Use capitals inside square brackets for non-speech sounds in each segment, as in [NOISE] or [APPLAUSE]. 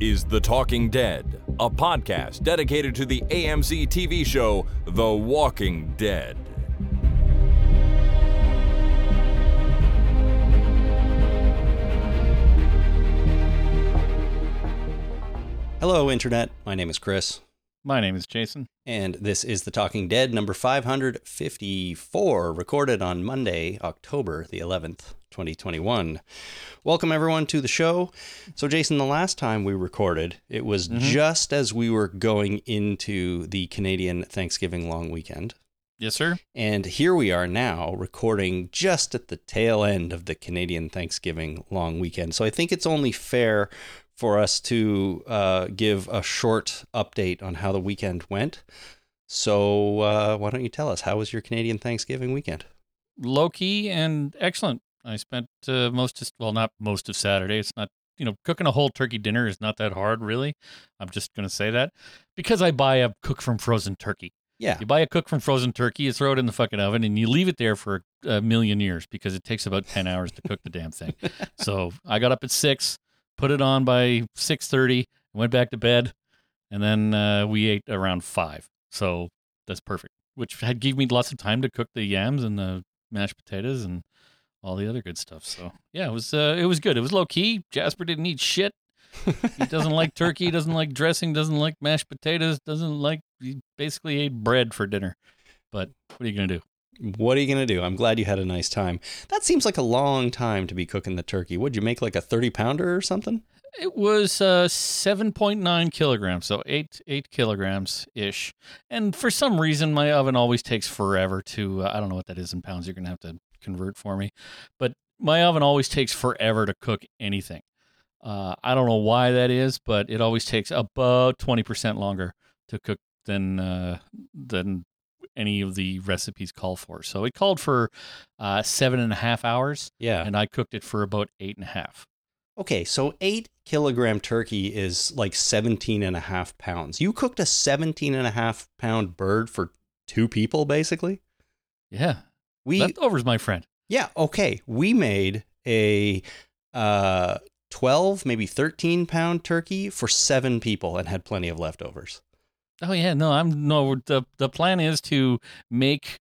is The Talking Dead, a podcast dedicated to the AMC TV show The Walking Dead. Hello, Internet. My name is Chris, My name is Jason. and this is The Talking Dead number 554, recorded on Monday, October the 11th, 2021. Welcome, everyone, to the show. So, Jason, the last time we recorded, it was mm-hmm. just as we were going into the Canadian Thanksgiving long weekend. Yes, sir. And here we are now recording just at the tail end of the Canadian Thanksgiving long weekend. So I think it's only fair for us to uh, give a short update on how the weekend went. So uh, why don't you tell us, how was your Canadian Thanksgiving weekend? Low key and excellent. I spent uh, most of, well, not most of Saturday. It's not, you know, cooking a whole turkey dinner is not that hard, really. I'm just going to say that because I buy a cook from frozen turkey. Yeah. You buy a cook from frozen turkey, you throw it in the fucking oven, and you leave it there for a million years because it takes about ten hours to cook the damn thing. [LAUGHS] So I got up at six, put it on by six thirty, went back to bed, and then uh, we ate around five. So that's perfect. Which had gave me lots of time to cook the yams and the mashed potatoes and all the other good stuff. So yeah, it was uh, it was good. It was low key. Jasper didn't eat shit. He doesn't like turkey, doesn't like dressing, doesn't like mashed potatoes, doesn't like he basically ate bread for dinner. But what are you gonna do? What are you going to do? I'm glad you had a nice time. That seems like a long time to be cooking the turkey. Would you make like a 30 pounder or something? It was uh, seven point nine kilograms, so eight eight kilograms ish. And for some reason, my oven always takes forever to. Uh, I don't know what that is in pounds. You're gonna have to convert for me, but my oven always takes forever to cook anything. Uh, I don't know why that is, but it always takes about twenty percent longer to cook than uh, than any of the recipes call for. So it called for uh, seven and a half hours, Yeah. and I cooked it for about eight and a half. Okay, so eight kilogram turkey is like 17 and a half pounds. You cooked a 17 and a half pound bird for two people, basically? Yeah, We, leftovers, my friend. yeah, okay. We made a uh, 12, maybe 13 pound turkey for seven people and had plenty of leftovers. Oh yeah, no, I'm no. The the plan is to make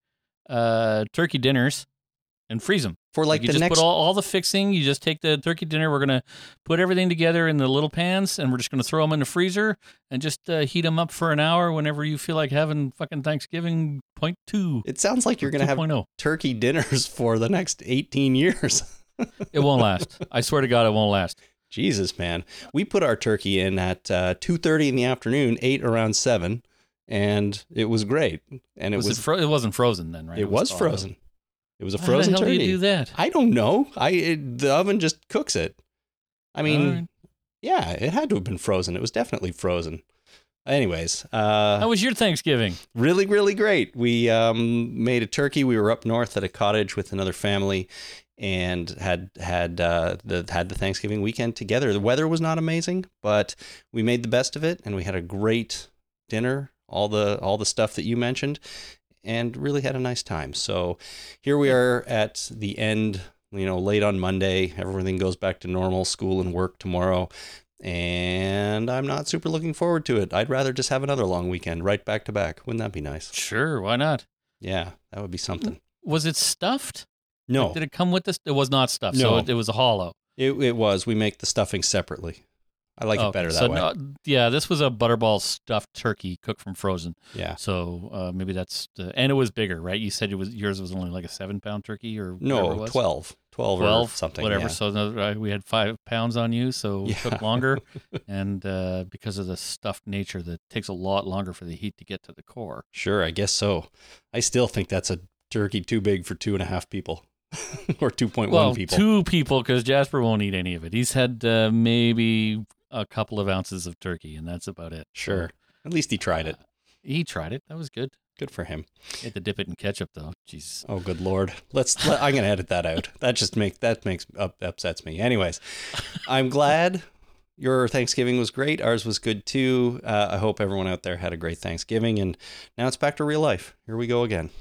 uh turkey dinners and freeze them. For like, you the just next. put all, all the fixing. You just take the turkey dinner. We're gonna put everything together in the little pans, and we're just gonna throw them in the freezer and just uh, heat them up for an hour whenever you feel like having fucking Thanksgiving point two. it sounds like you're going to have 2.0. turkey dinners [LAUGHS] for the next 18 years. [LAUGHS] It won't last. I swear to God, it won't last. Jesus, man. We put our turkey in at uh, 2.30 in the afternoon, ate around 7, and it was great. And it was, was, it, fro- it wasn't frozen then, right? it was thawed. frozen. It was a frozen the hell turkey. do you do that? I don't know. I it, the oven just cooks it. I mean, right. yeah, it had to have been frozen. It was definitely frozen. Anyways, uh, how was your Thanksgiving? really, really great. We um, made a turkey. We were up north at a cottage with another family, and had had uh, the had the Thanksgiving weekend together. The weather was not amazing, but we made the best of it, and we had a great dinner. All the all the stuff that you mentioned, and really had a nice time. So here we are at the end. You know, late on Monday, everything goes back to normal. School and work tomorrow. And I'm not super looking forward to it. I'd rather just have another long weekend right back to back. Wouldn't that be nice? Sure, why not? Yeah, that would be something. Was it stuffed? No, Did it come with this? It was not stuffed, No. so it, it was a hollow. it, it was. We make the stuffing separately. I like Okay, it better that so way. no- yeah, this was a butterball stuffed turkey cooked from frozen. yeah. So uh, maybe that's the, and it was bigger, right? You said it was yours was only like a seven pound turkey or No, was? 12. 12, or 12, something. whatever. yeah. So no, we had five pounds on you, so it Yeah. took longer, [LAUGHS] and uh, because of the stuffed nature, that takes a lot longer for the heat to get to the core. Sure, I guess so. I still think that's a turkey too big for two and a half people [LAUGHS] or 2.1 well, people. two people because Jasper won't eat any of it. He's had uh, maybe a couple of ounces of turkey, and that's about it. Sure. At least he tried it. uh, he tried it. That was good. Good for him. He had to dip it in ketchup though. Jesus. Oh, good lord. Let's. Let, I'm gonna edit that out. That just make that makes up, upsets me. Anyways, I'm glad your Thanksgiving was great. Ours was good too. Uh, I hope everyone out there had a great Thanksgiving. And now it's back to real life. Here we go again.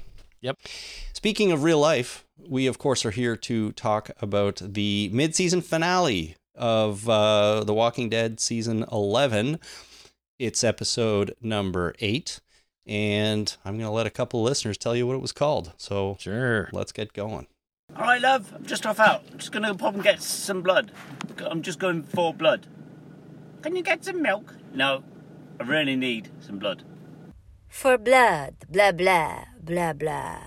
Yep. Speaking of real life, we of course are here to talk about the mid-season finale of uh, The Walking Dead season 11. It's episode number eight. And I'm going to let a couple of listeners tell you what it was called. So Sure. let's get going. All right, love. I'm just off out. I'm just gonna pop and get some blood. I'm just going for blood. Can you get some milk? No, I really need some blood. For blood, blah blah, blah blah.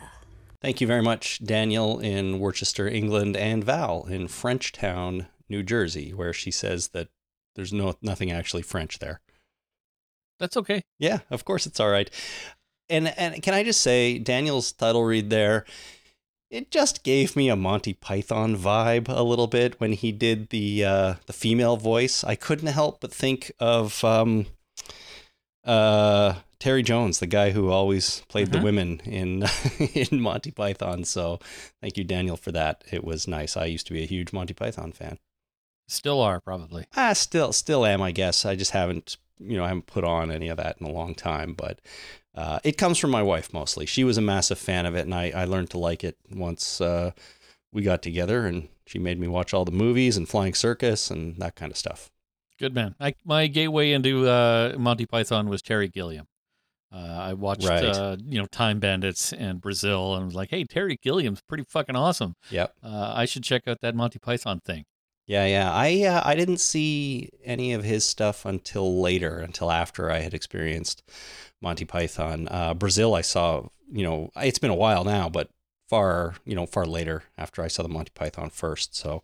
Thank you very much, Daniel in Worcester, England, and Val in Frenchtown, New Jersey, where she says that there's no nothing actually French there. That's okay. Yeah, of course it's all right. And and can I just say Daniel's title read there it just gave me a Monty Python vibe a little bit when he did the uh, the female voice. I couldn't help but think of um, uh, Terry Jones, the guy who always played Mhm. the women in [LAUGHS] in Monty Python. So thank you, Daniel, for that. It was nice. I used to be a huge Monty Python fan. Still are probably. I still still am, I guess. I just haven't you know I haven't put on any of that in a long time, but uh, it comes from my wife mostly. She was a massive fan of it, and I I learned to like it once uh, we got together, and she made me watch all the movies and Flying Circus and that kind of stuff. Good man. I, my gateway into uh, Monty Python was Terry Gilliam. Uh, I watched, Right. uh, you know, Time Bandits and Brazil, and was like, "Hey, Terry Gilliam's pretty fucking awesome. Yep. Uh, I should check out that Monty Python thing." Yeah, yeah. I uh, I didn't see any of his stuff until later, until after I had experienced Monty Python. Uh, Brazil, I saw. You know, it's been a while now, but far you know far later after I saw the Monty Python first. So,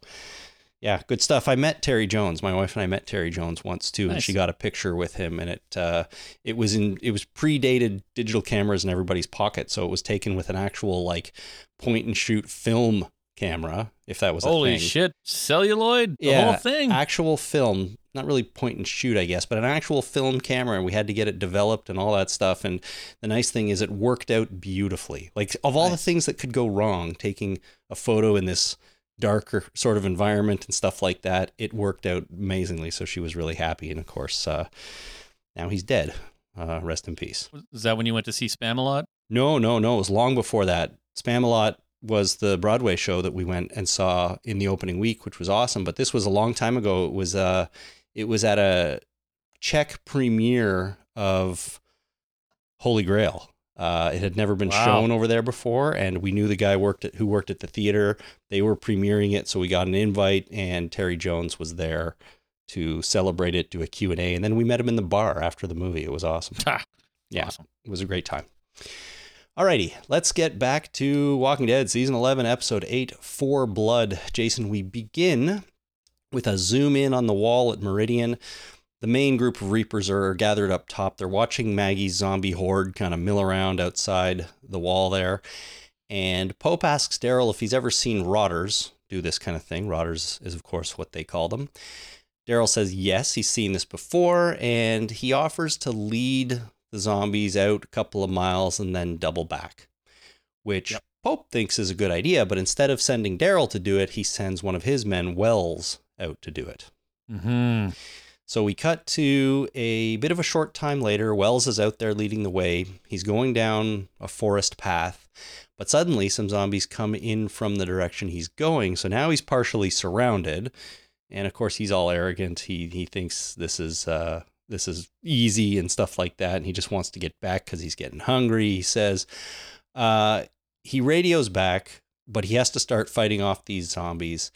yeah, good stuff. I met Terry Jones. My wife and I met Terry Jones once too, and she got a picture with him, and it uh, it was in it was predated digital cameras in everybody's pocket, so it was taken with an actual like point and shoot film camera, if that was a Holy shit, celluloid, the Yeah, whole thing. actual film, not really point and shoot, I guess, but an actual film camera. And we had to get it developed and all that stuff. And the nice thing is, it worked out beautifully. Like, of all the things that could go wrong, taking a photo in this darker sort of environment and stuff like that, it worked out amazingly. So she was really happy. And of course, uh, now he's dead. Uh, rest in peace. Is that when you went to see Spamalot? No, no, no. It was long before that. Spamalot was the Broadway show that we went and saw in the opening week, which was awesome. But this was a long time ago. It was uh it was at a Czech premiere of Holy Grail. Uh, it had never been Wow. shown over there before, and we knew the guy worked at who worked at the theater. They were premiering it, so we got an invite, and Terry Jones was there to celebrate it, do a Q and A, and then we met him in the bar after the movie. It was awesome. [LAUGHS] Yeah, Awesome. it was a great time. Alrighty, let's get back to Walking Dead, season 11, episode 8, For Blood. Jason, we begin with a zoom in on the wall at Meridian. The main group of Reapers are gathered up top. They're watching Maggie's zombie horde kind of mill around outside the wall there. And Pope asks Daryl if he's ever seen rotters do this kind of thing. Rotters is, of course, what they call them. Daryl says yes, he's seen this before, and he offers to lead the zombies out a couple of miles and then double back, which Yep. Pope thinks is a good idea. But instead of sending Daryl to do it, he sends one of his men, Wells, out to do it. hmm So we cut to a bit of a short time later. Wells is out there leading the way. He's going down a forest path, but suddenly some zombies come in from the direction he's going. So now he's partially surrounded, and of course he's all arrogant. He he thinks this is uh, this is easy and stuff like that, and he just wants to get back because he's getting hungry. He says, uh, he radios back, but he has to start fighting off these zombies.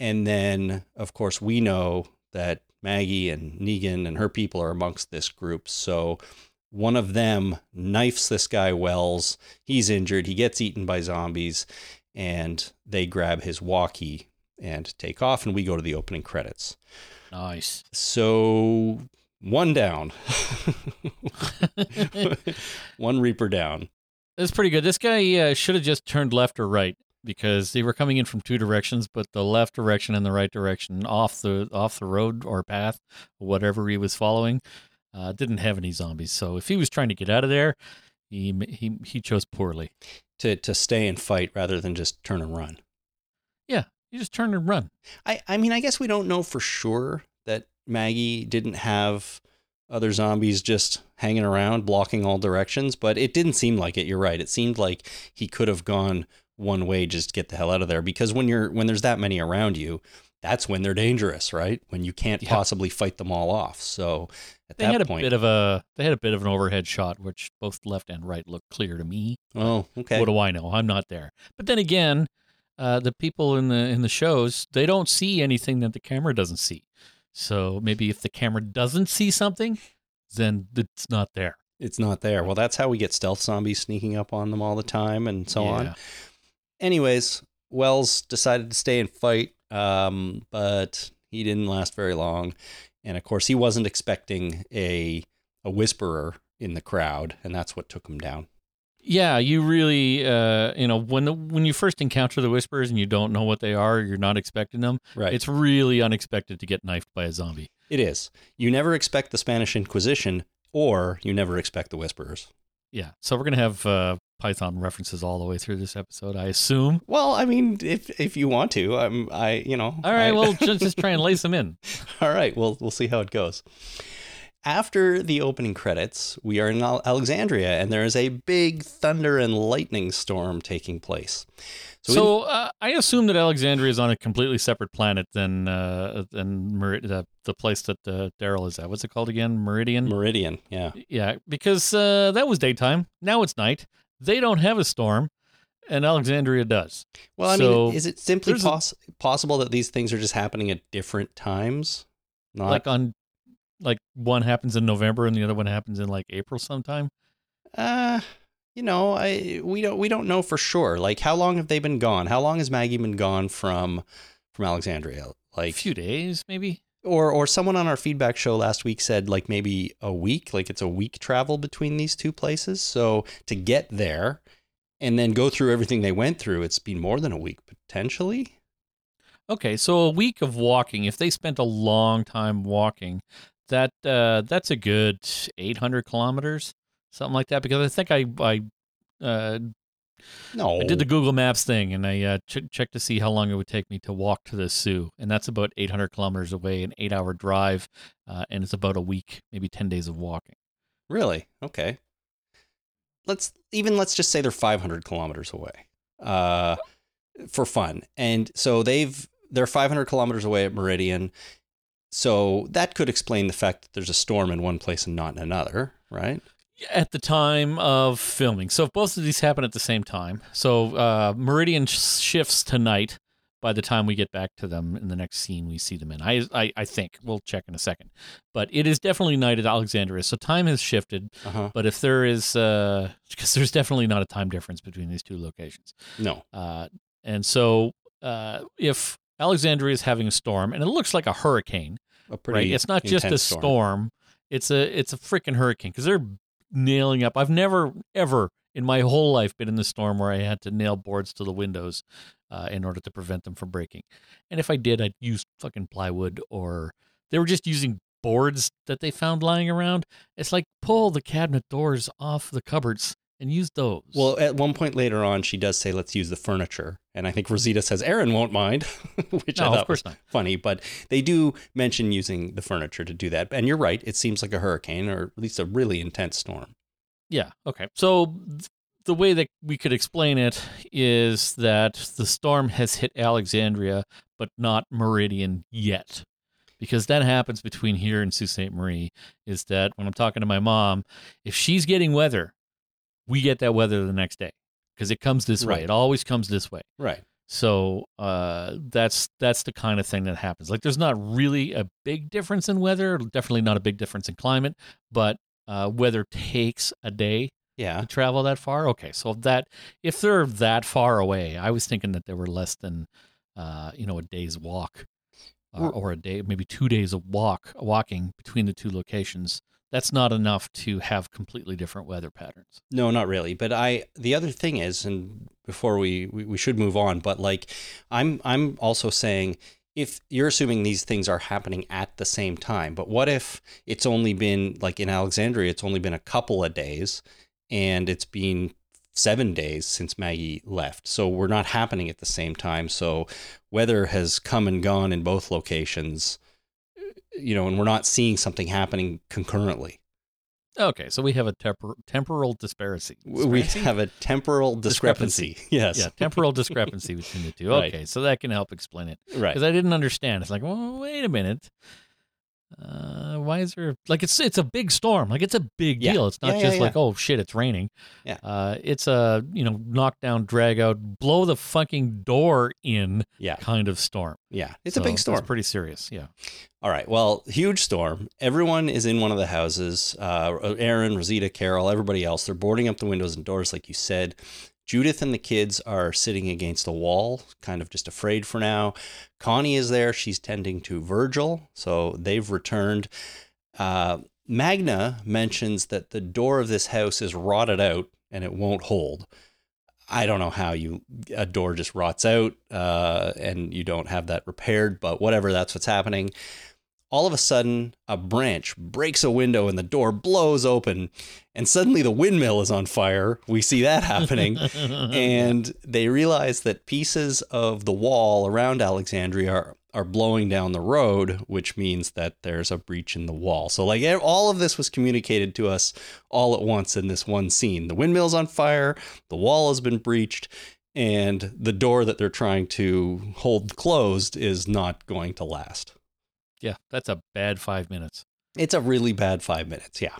And then, of course, we know that Maggie and Negan and her people are amongst this group. So one of them knifes this guy Wells. He's injured. He gets eaten by zombies, and they grab his walkie and take off. And we go to the opening credits. Nice. So one down, [LAUGHS] [LAUGHS] one Reaper down. That's pretty good. This guy uh, should have just turned left or right because they were coming in from two directions, but the left direction and the right direction off the off the road or path, whatever he was following, uh, didn't have any zombies. So if he was trying to get out of there, he he he chose poorly. To, to stay and fight rather than just turn and run. Yeah. He just turned and run. I, I mean, I guess we don't know for sure that Maggie didn't have other zombies just hanging around blocking all directions, but it didn't seem like it. You're right. It seemed like he could have gone one way just get the hell out of there because when you're when there's that many around you, that's when they're dangerous, right? When you can't Yeah. possibly fight them all off. So at They that had a point, bit of a they had a bit of an overhead shot, which both left and right looked clear to me. oh, okay. What do I know? I'm not there. But then again, uh, the people in the in the shows they don't see anything that the camera doesn't see. So maybe if the camera doesn't see something, then it's not there. it's not there. Well, that's how we get stealth zombies sneaking up on them all the time and so on. Anyways, Wells decided to stay and fight, um, but he didn't last very long. And of course, he wasn't expecting a a whisperer in the crowd, and that's what took him down. Yeah, you really, uh, you know, when the, when you first encounter the whispers and you don't know what they are, you're not expecting them. Right. It's really unexpected to get knifed by a zombie. It is. You never expect the Spanish Inquisition, or you never expect the whisperers. Yeah, so we're gonna have uh, Python references all the way through this episode, I assume. Well, I mean, if if you want to, I'm, I, you know. All right, I- well, [LAUGHS] just, just try and lace them in. [LAUGHS] All right, we'll we'll see how it goes. After the opening credits, we are in Alexandria, and there is a big thunder and lightning storm taking place. So, So, uh, I assume that Alexandria is on a completely separate planet than uh, than Merid- the, the place that uh, Daryl is at. What's it called again? Meridian. Meridian, yeah, yeah, because uh, that was daytime. Now it's night. They don't have a storm, and Alexandria does. Well, I So, mean, is it simply a- possible that these things are just happening at different times? Not, like on, like one happens in November and the other one happens in like April sometime. uh, you know, I we don't we don't know for sure. Like, how long have they been gone? How long has Maggie been gone from from Alexandria? Like A Like, few days, maybe. Or or someone on our feedback show last week said like maybe a week like it's a week travel between these two places so to get there and then go through everything they went through it's been more than a week potentially Okay, so a week of walking. If they spent a long time walking, that uh, that's a good 800 kilometers, something like that. Because I think I I uh, no. I did the Google Maps thing and I uh, ch- checked to see how long it would take me to walk to the Soo, and that's about 800 kilometers away, an eight-hour drive, uh, and it's about a week, maybe 10 days of walking. really? Okay. Let's even let's just say they're 500 kilometers away uh for fun. And so they've they're 500 kilometers away at meridian. So that could explain the fact that there's a storm in one place and not in another right at the time of filming. So if both of these happen at the same time, so uh, Meridian sh- shifts tonight. By the time we get back to them in the next scene, we see them in. I, I, I think we'll check in a second, but it is definitely night at Alexandria. So time has shifted. uh-huh But if there is, [LAUGHS] because there's definitely not a time difference between these two locations, no uh, and so uh, if Alexandria is having a storm and it looks like a hurricane, a pretty right? It's not just a intense storm. It's a it's a freaking hurricane because they're nailing up. I've never ever in my whole life been in the storm where I had to nail boards to the windows uh, in order to prevent them from breaking. And if I did, I'd use fucking plywood or they were just using boards that they found lying around. It's like pull the cabinet doors off the cupboards and use those. Well, at one point later on, she does say, "Let's use the furniture," and I think Rosita says, "Aaron won't mind," [LAUGHS] which I no, thought of course was not. funny. But they do mention using the furniture to do that. And you're right; it seems like a hurricane, or at least a really intense storm. Yeah. Okay. So th- the way that we could explain it is that the storm has hit Alexandria, but not Meridian yet. Because that happens between here and Sault Ste. Marie, is that when I'm talking to my mom, if she's getting weather, we get that weather the next day because it comes this way. It always comes this way. Right. So uh, that's that's the kind of thing that happens. Like there's not really a big difference in weather, definitely not a big difference in climate, but uh, weather takes a day Yeah. to travel that far. Okay, so that if they're that far away, I was thinking that they were less than, uh, you know, a day's walk, uh, or a day, maybe two days of walk walking between the two locations. That's not enough to have completely different weather patterns. No, not really. But I the other thing is, and before we, we we should move on, but like I'm I'm also saying if you're assuming these things are happening at the same time, but what if it's only been like in Alexandria, it's only been a couple of days, and it's been seven days since Maggie left, so we're not happening at the same time. So weather has come and gone in both locations, you know, and we're not seeing something happening concurrently. Okay, so we have a tempor- temporal disparity. We have a temporal discrepancy. [LAUGHS] Yes. yeah, temporal discrepancy between the two. [LAUGHS] Right. Okay, so that can help explain it Right. because I didn't understand. It's like, well, wait a minute. Uh, why is there like it's it's a big storm? Like it's a big Yeah. deal. It's not Yeah, just yeah. like oh shit, it's raining. Yeah. Uh, it's a you know knockdown, drag out, blow the fucking door in Yeah. kind of storm. Yeah. It's So a big storm. It's pretty serious. Yeah. All right. Well, huge storm. Everyone is in one of the houses. Uh, Aaron, Rosita, Carol, everybody else. They're boarding up the windows and doors, like you said. Judith and the kids are sitting against a wall, kind of just afraid for now. Connie is there. She's tending to Virgil. So they've returned. Uh, Magna mentions that the door of this house is rotted out and it won't hold. I don't know how you a door just rots out uh, and you don't have that repaired, but whatever, that's what's happening. All of a sudden, a branch breaks a window and the door blows open, and suddenly the windmill is on fire. We see that happening, [LAUGHS] and they realize that pieces of the wall around Alexandria are, are blowing down the road, which means that there's a breach in the wall. So, like, all of this was communicated to us all at once in this one scene. The windmill's on fire, the wall has been breached, and the door that they're trying to hold closed is not going to last. Yeah, that's a bad five minutes. It's a really bad five minutes, yeah.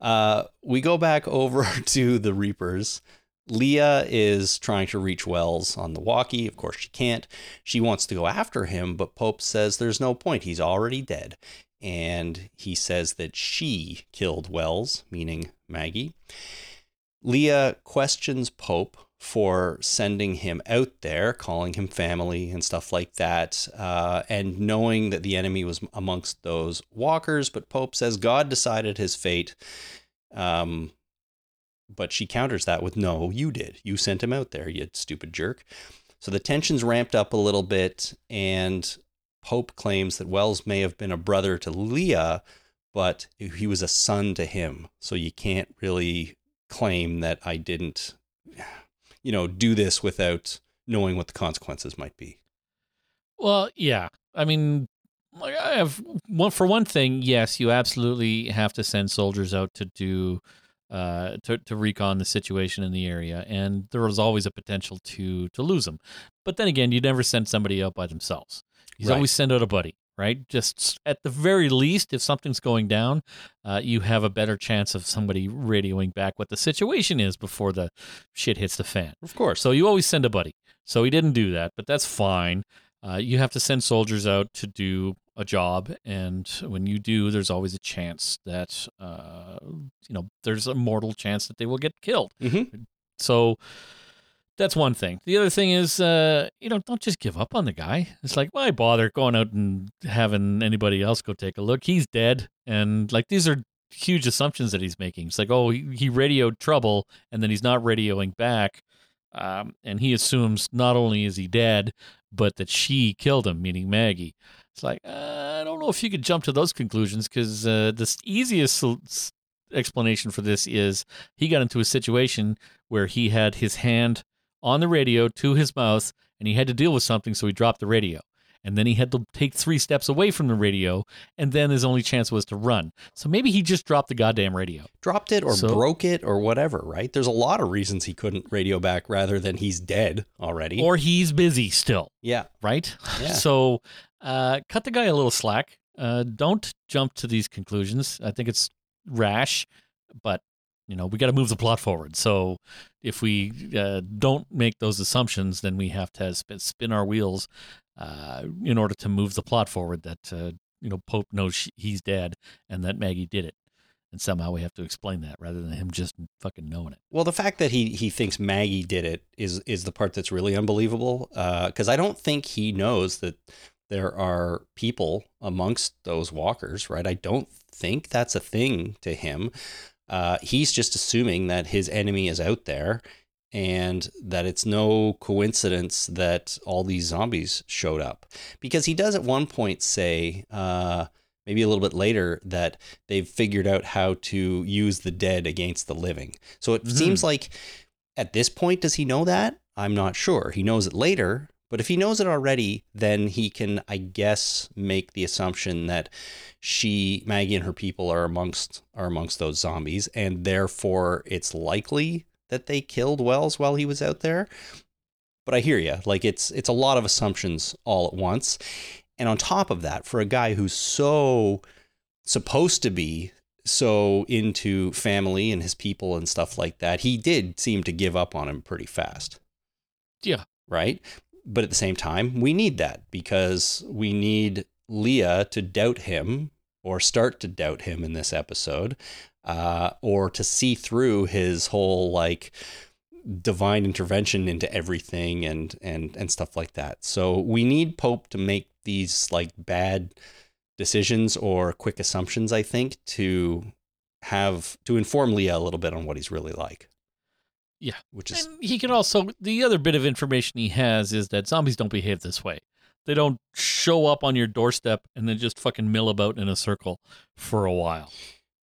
Uh, we go back [LAUGHS] over to the Reapers. Leah is trying to reach Wells on the walkie. Of course, she can't. She wants to go after him, but Pope says there's no point. He's already dead. And he says that she killed Wells, meaning Maggie. Leah questions Pope for sending him out there, calling him family and stuff like that, uh, and knowing that the enemy was amongst those walkers. But Pope says God decided his fate. Um, but she counters that with, No, you did. You sent him out there, you stupid jerk. So the tension's ramped up a little bit, and Pope claims that Wells may have been a brother to Leah, but he was a son to him. So you can't really claim that I didn't, you know, do this without knowing what the consequences might be. Well, yeah. I mean, like, I have one for one thing. Yes, you absolutely have to send soldiers out to do uh, to to recon the situation in the area, and there was always a potential to to lose them. But then again, you never send somebody out by themselves. You Right. always send out a buddy, right? Just at the very least, if something's going down, uh, you have a better chance of somebody radioing back what the situation is before the shit hits the fan. Of course. So you always send a buddy. So he didn't do that, but that's fine. Uh, you have to send soldiers out to do a job, and when you do, there's always a chance that uh, you know there's a mortal chance that they will get killed. Mhm. So that's one thing. The other thing is, uh, you know, don't just give up on the guy. It's like, why bother going out and having anybody else go take a look? He's dead, and like these are huge assumptions that he's making. It's like, oh, he, he radioed trouble, and then he's not radioing back, um, and he assumes not only is he dead, but that she killed him, meaning Maggie. It's like uh, I don't know if you could jump to those conclusions because uh, the easiest explanation for this is he got into a situation where he had his hand on the radio to his mouth and he had to deal with something, so he dropped the radio. And then he had to take three steps away from the radio, and then his only chance was to run. So maybe he just dropped the goddamn radio. Dropped it or So- broke it or whatever, right? There's a lot of reasons he couldn't radio back rather than he's dead already. Or he's busy still, yeah. right? Yeah. [LAUGHS] So uh, cut the guy a little slack. Uh, don't jump to these conclusions. I think it's rash, but you know we got to move the plot forward. So if we uh, don't make those assumptions, then we have to spin, our wheels uh, in order to move the plot forward. That uh, you know Pope knows he's dead and that Maggie did it, and somehow we have to explain that rather than him just fucking knowing it. Well, the fact that he he thinks Maggie did it is is the part that's really unbelievable. Because I don't think he knows that there are people amongst those walkers, right? I don't think that's a thing to him. Uh, he's just assuming that his enemy is out there, and that it's no coincidence that all these zombies showed up. Because he does at one point say. Uh, maybe a little bit later that they've figured out how to use the dead against the living. So it Mhm. seems like at this point, does he know that? I'm not sure. He knows it later, But if he knows it already, then he can, I guess, make the assumption that she, Maggie, and her people are amongst are amongst those zombies, and therefore it's likely that they killed Wells while he was out there. But I hear you. Like it's it's a lot of assumptions all at once, and on top of that, for a guy who's so supposed to be so into family and his people and stuff like that, he did seem to give up on him pretty fast. Yeah. Right. But at the same time, we need that because we need Leah to doubt him or start to doubt him in this episode, uh, or to see through his whole like divine intervention into everything and and and stuff like that. So we need Pope to make these like bad decisions or quick assumptions, I think, to have to inform Leah a little bit on what he's really like. Yeah. Which is And he can also the other bit of information he has is that zombies don't behave this way. They don't show up on your doorstep and then just fucking mill about in a circle for a while.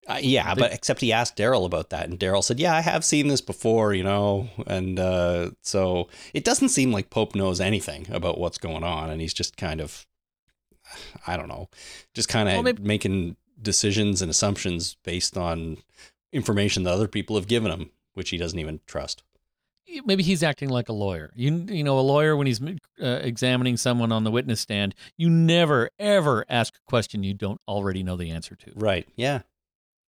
uh, yeah, They- but except he asked Daryl about that, and Daryl said, "Yeah, I have seen this before, you know." And uh, so it doesn't seem like Pope knows anything about what's going on, and he's just kind of, I don't know, just kind of Well, maybe- making decisions and assumptions based on information that other people have given him, which he doesn't even trust. Maybe he's acting like a lawyer. You you know, a lawyer when he's uh, examining someone on the witness stand, you never ever ask a question you don't already know the answer to. Right? Yeah,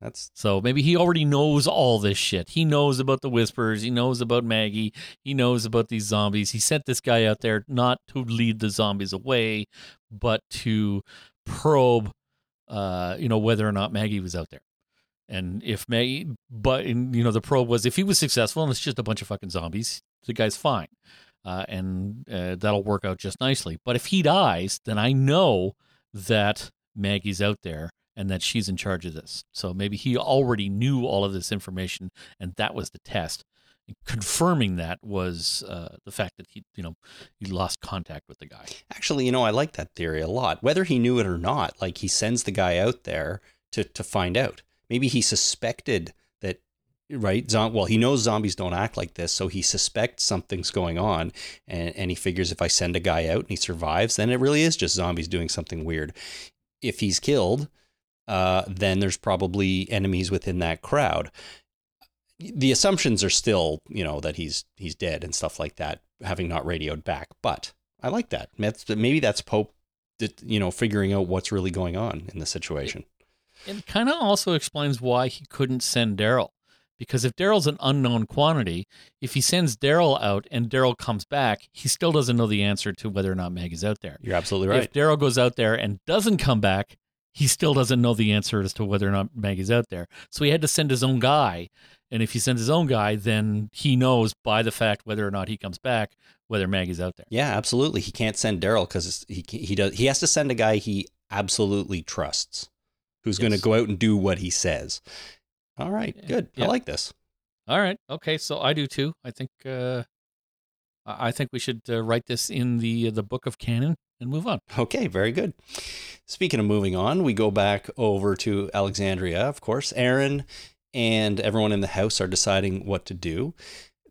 that's So maybe he already knows all this shit. He knows about the whispers. He knows about Maggie. He knows about these zombies. He sent this guy out there not to lead the zombies away, but to probe, uh, you know, whether or not Maggie was out there. And if Maggie, but you know, the probe was if he was successful and it's just a bunch of fucking zombies, the guy's fine, uh, and uh, that'll work out just nicely. But if he dies, then I know that Maggie's out there and that she's in charge of this. So maybe he already knew all of this information, and that was the test. Confirming that was uh, the fact that he, you know, he lost contact with the guy. Actually, you know, I like that theory a lot. Whether he knew it or not, like he sends the guy out there to to find out. Maybe he suspected that right? Zom- well, he knows zombies don't act like this, so he suspects something's going on and and he figures if I send a guy out and he survives, then it really is just zombies doing something weird. If he's killed, uh, then there's probably enemies within that crowd. The assumptions are still, you know, that he's he's dead and stuff like that, having not radioed back. But I like that. Maybe that's Pope, you know, figuring out what's really going on in the situation. It kind of also explains why he couldn't send Daryl. Because if Daryl's an unknown quantity, if he sends Daryl out and Daryl comes back, he still doesn't know the answer to whether or not Maggie's out there. You're absolutely right. If Daryl goes out there and doesn't come back, he still doesn't know the answer as to whether or not Maggie's out there. So he had to send his own guy. And if he sends his own guy, then he knows by the fact whether or not he comes back whether Maggie's out there. Yeah, absolutely. He can't send Daryl because he he does he has to send a guy he absolutely trusts, who's going to go out and do what he says. All right, Yeah. good. I like this. All right. Okay. So I do too. I think uh, I I think we should uh, write this in the the book of canon and move on. Okay, very good. Speaking of moving on, we go back over to Alexandria. Of course, Aaron and everyone in the house are deciding what to do.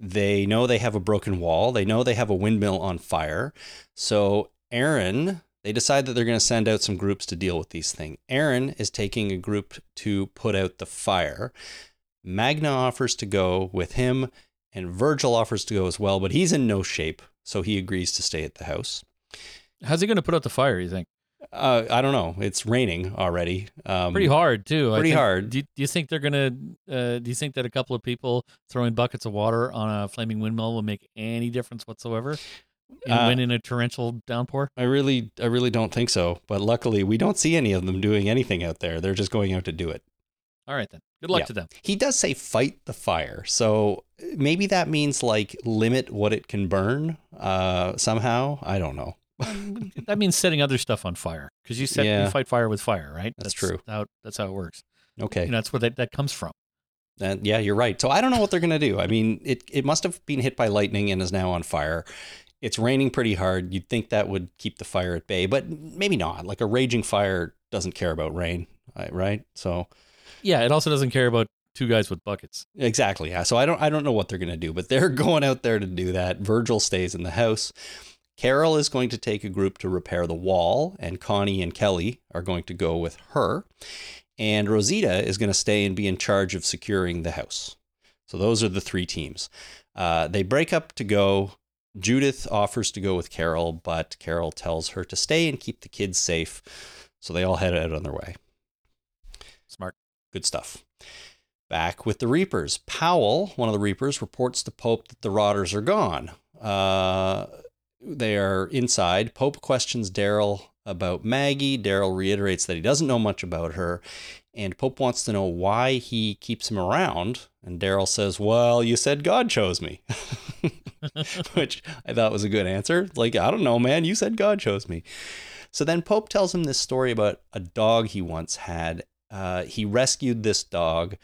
They know they have a broken wall. They know they have a windmill on fire. So, Aaron, they decide that they're going to send out some groups to deal with these things. Aaron is taking a group to put out the fire. Magna offers to go with him, and Virgil offers to go as well, but he's in no shape, so he agrees to stay at the house. How's he going to put out the fire? You think Uh, I don't know. It's raining already. Um, pretty hard too. I pretty think- hard. Do you, do you think they're gonna? Uh, do you think that a couple of people throwing buckets of water on a flaming windmill will make any difference whatsoever? In, Uh, when in a torrential downpour? I really, I really don't think so. But luckily, we don't see any of them doing anything out there. They're just going out to do it. All right then. Good luck Yeah. to them. He does say fight the fire, so maybe that means like limit what it can burn uh, somehow. I don't know. [LAUGHS] Um, that means setting other stuff on fire because you set Yeah. you fight fire with fire, right? That's true. How, that's how it works. Okay, know, that's where that, that comes from. And yeah, you're right. So I don't know what they're gonna do. I mean, it it must have been hit by lightning and is now on fire. It's raining pretty hard. You'd think that would keep the fire at bay, but maybe not. Like a raging fire doesn't care about rain, right? So Yeah, it also doesn't care about two guys with buckets. exactly. Yeah. So I don't I don't know what they're gonna do, but they're [LAUGHS] going out there to do that. Virgil stays in the house. Carol is going to take a group to repair the wall, and Connie and Kelly are going to go with her. And Rosita is going to stay and be in charge of securing the house. So those are the three teams. Uh, they break up to go. Judith offers to go with Carol, but Carol tells her to stay and keep the kids safe. So they all head out on their way. Smart. Good stuff. Back with the Reapers. Powell, one of the Reapers, reports to Pope that the Rotters are gone. Uh, they are inside. Pope questions Daryl about Maggie. Daryl reiterates that he doesn't know much about her. And Pope wants to know why he keeps him around. And Daryl says, Well, you said God chose me. [LAUGHS] Which I thought was a good answer. Like, I don't know, man. You said God chose me. So then Pope tells him this story about a dog he once had. Uh, he rescued this dog.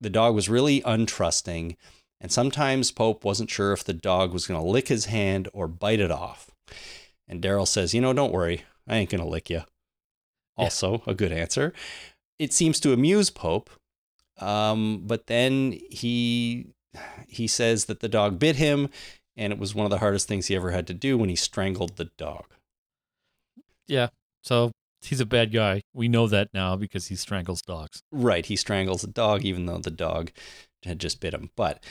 The dog was really untrusting. And sometimes Pope wasn't sure if the dog was going to lick his hand or bite it off. And Daryl says, You know, don't worry. I ain't going to lick you. Also, a good answer. It seems to amuse Pope. Um, but then he he says that the dog bit him, and it was one of the hardest things he ever had to do when he strangled the dog. Yeah. So he's a bad guy. We know that now because he strangles dogs. Right, he strangles a dog, even though the dog had just bit him. But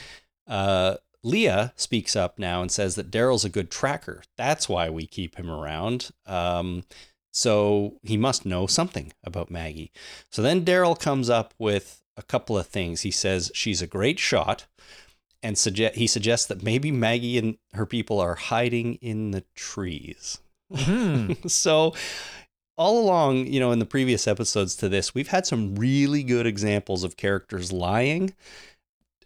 uh, Leah speaks up now and says that Daryl's a good tracker. That's why we keep him around. Um, so he must know something about Maggie. So then Daryl comes up with a couple of things. He says she's a great shot, and suggest he suggests that maybe Maggie and her people are hiding in the trees. [LAUGHS] so all along, you know, in the previous episodes to this, we've had some really good examples of characters lying.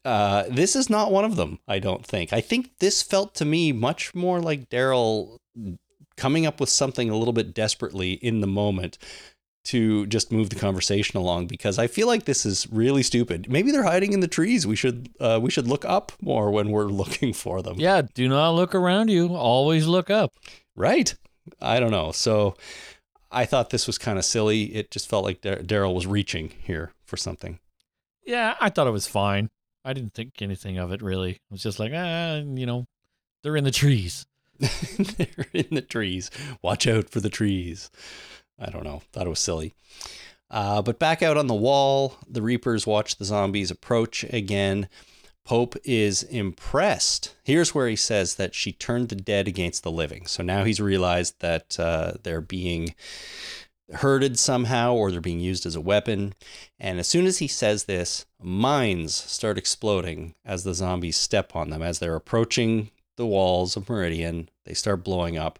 Uh, this is not one of them, I don't think. I think this felt to me much more like Daryl coming up with something a little bit desperately in the moment to just move the conversation along because I feel like this is really stupid. Maybe they're hiding in the trees. We should uh, we should look up more when we're [LAUGHS] looking for them. Yeah, do not look around you. Always look up. Right. I don't know. So I thought this was kind of silly. It just felt like Daryl was reaching here for something. Yeah, I thought it was fine. I didn't think anything of it really. It was just like, ah, you know, they're in the trees. [LAUGHS] they're in the trees. Watch out for the trees. I don't know. Thought it was silly. Uh, but back out on the wall, the Reapers watch the zombies approach again. Pope is impressed. Here's where he says that she turned the dead against the living. So now he's realized that uh, they're being herded somehow or they're being used as a weapon. And as soon as he says this, mines start exploding as the zombies step on them. As they're approaching the walls of Meridian, they start blowing up.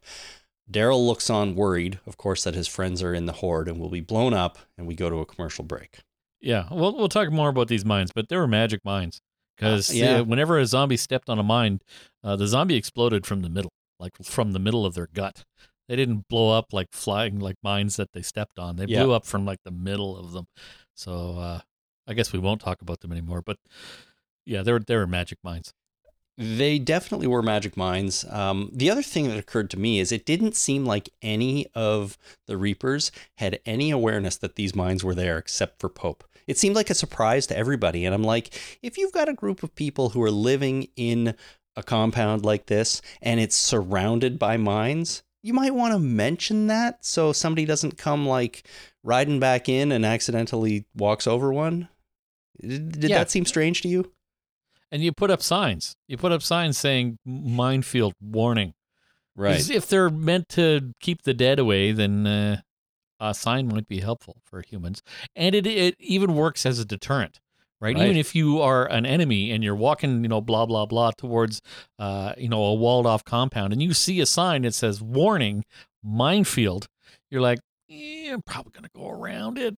Daryl looks on worried, of course, that his friends are in the horde and will be blown up, and we go to a commercial break. Yeah, we'll we'll talk more about these mines, but they were magic mines because Uh, yeah. uh, whenever a zombie stepped on a mine, uh, the zombie exploded from the middle, like from the middle of their gut. They didn't blow up like flying like mines that they stepped on. They Yeah. blew up from like the middle of them. So uh, I guess we won't talk about them anymore. But yeah, they were they were magic mines. They definitely were magic mines. Um, the other thing that occurred to me is it didn't seem like any of the Reapers had any awareness that these mines were there except for Pope. It seemed like a surprise to everybody. And I'm like, if you've got a group of people who are living in a compound like this and it's surrounded by mines, you might want to mention that so somebody doesn't come like riding back in and accidentally walks over one. Did did Yeah. that seem strange to you? And you put up signs. You put up signs saying minefield warning. Right. If they're meant to keep the dead away, then uh, a sign might be helpful for humans. And it it even works as a deterrent, right? Right. Even if you are an enemy and you're walking, you know, blah blah blah towards, uh, you know, a walled off compound, and you see a sign that says "warning, minefield," you're like, eh, I'm probably gonna go around it.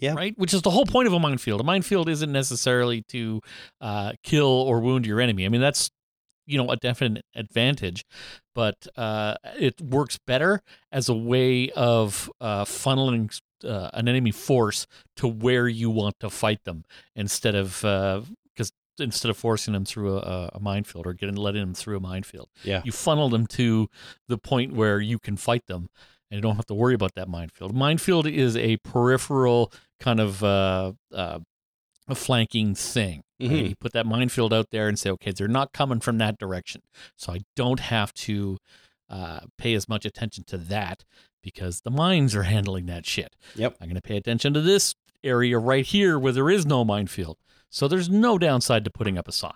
Yeah. Right. Which is the whole point of a minefield. A minefield isn't necessarily to uh, kill or wound your enemy. I mean, that's you know a definite advantage but uh, it works better as a way of uh, funneling uh, an enemy force to where you want to fight them instead of because instead of forcing them through a, a minefield or getting letting them through a minefield Yeah. you funnel them to the point where you can fight them and you don't have to worry about that minefield minefield is a peripheral kind of uh, uh, a flanking thing right? Mhm. You put that minefield out there and say, okay, they're not coming from that direction. So I don't have to uh, pay as much attention to that because the mines are handling that shit. Yep. I'm going to pay attention to this area right here where there is no minefield. So there's no downside to putting up a sign.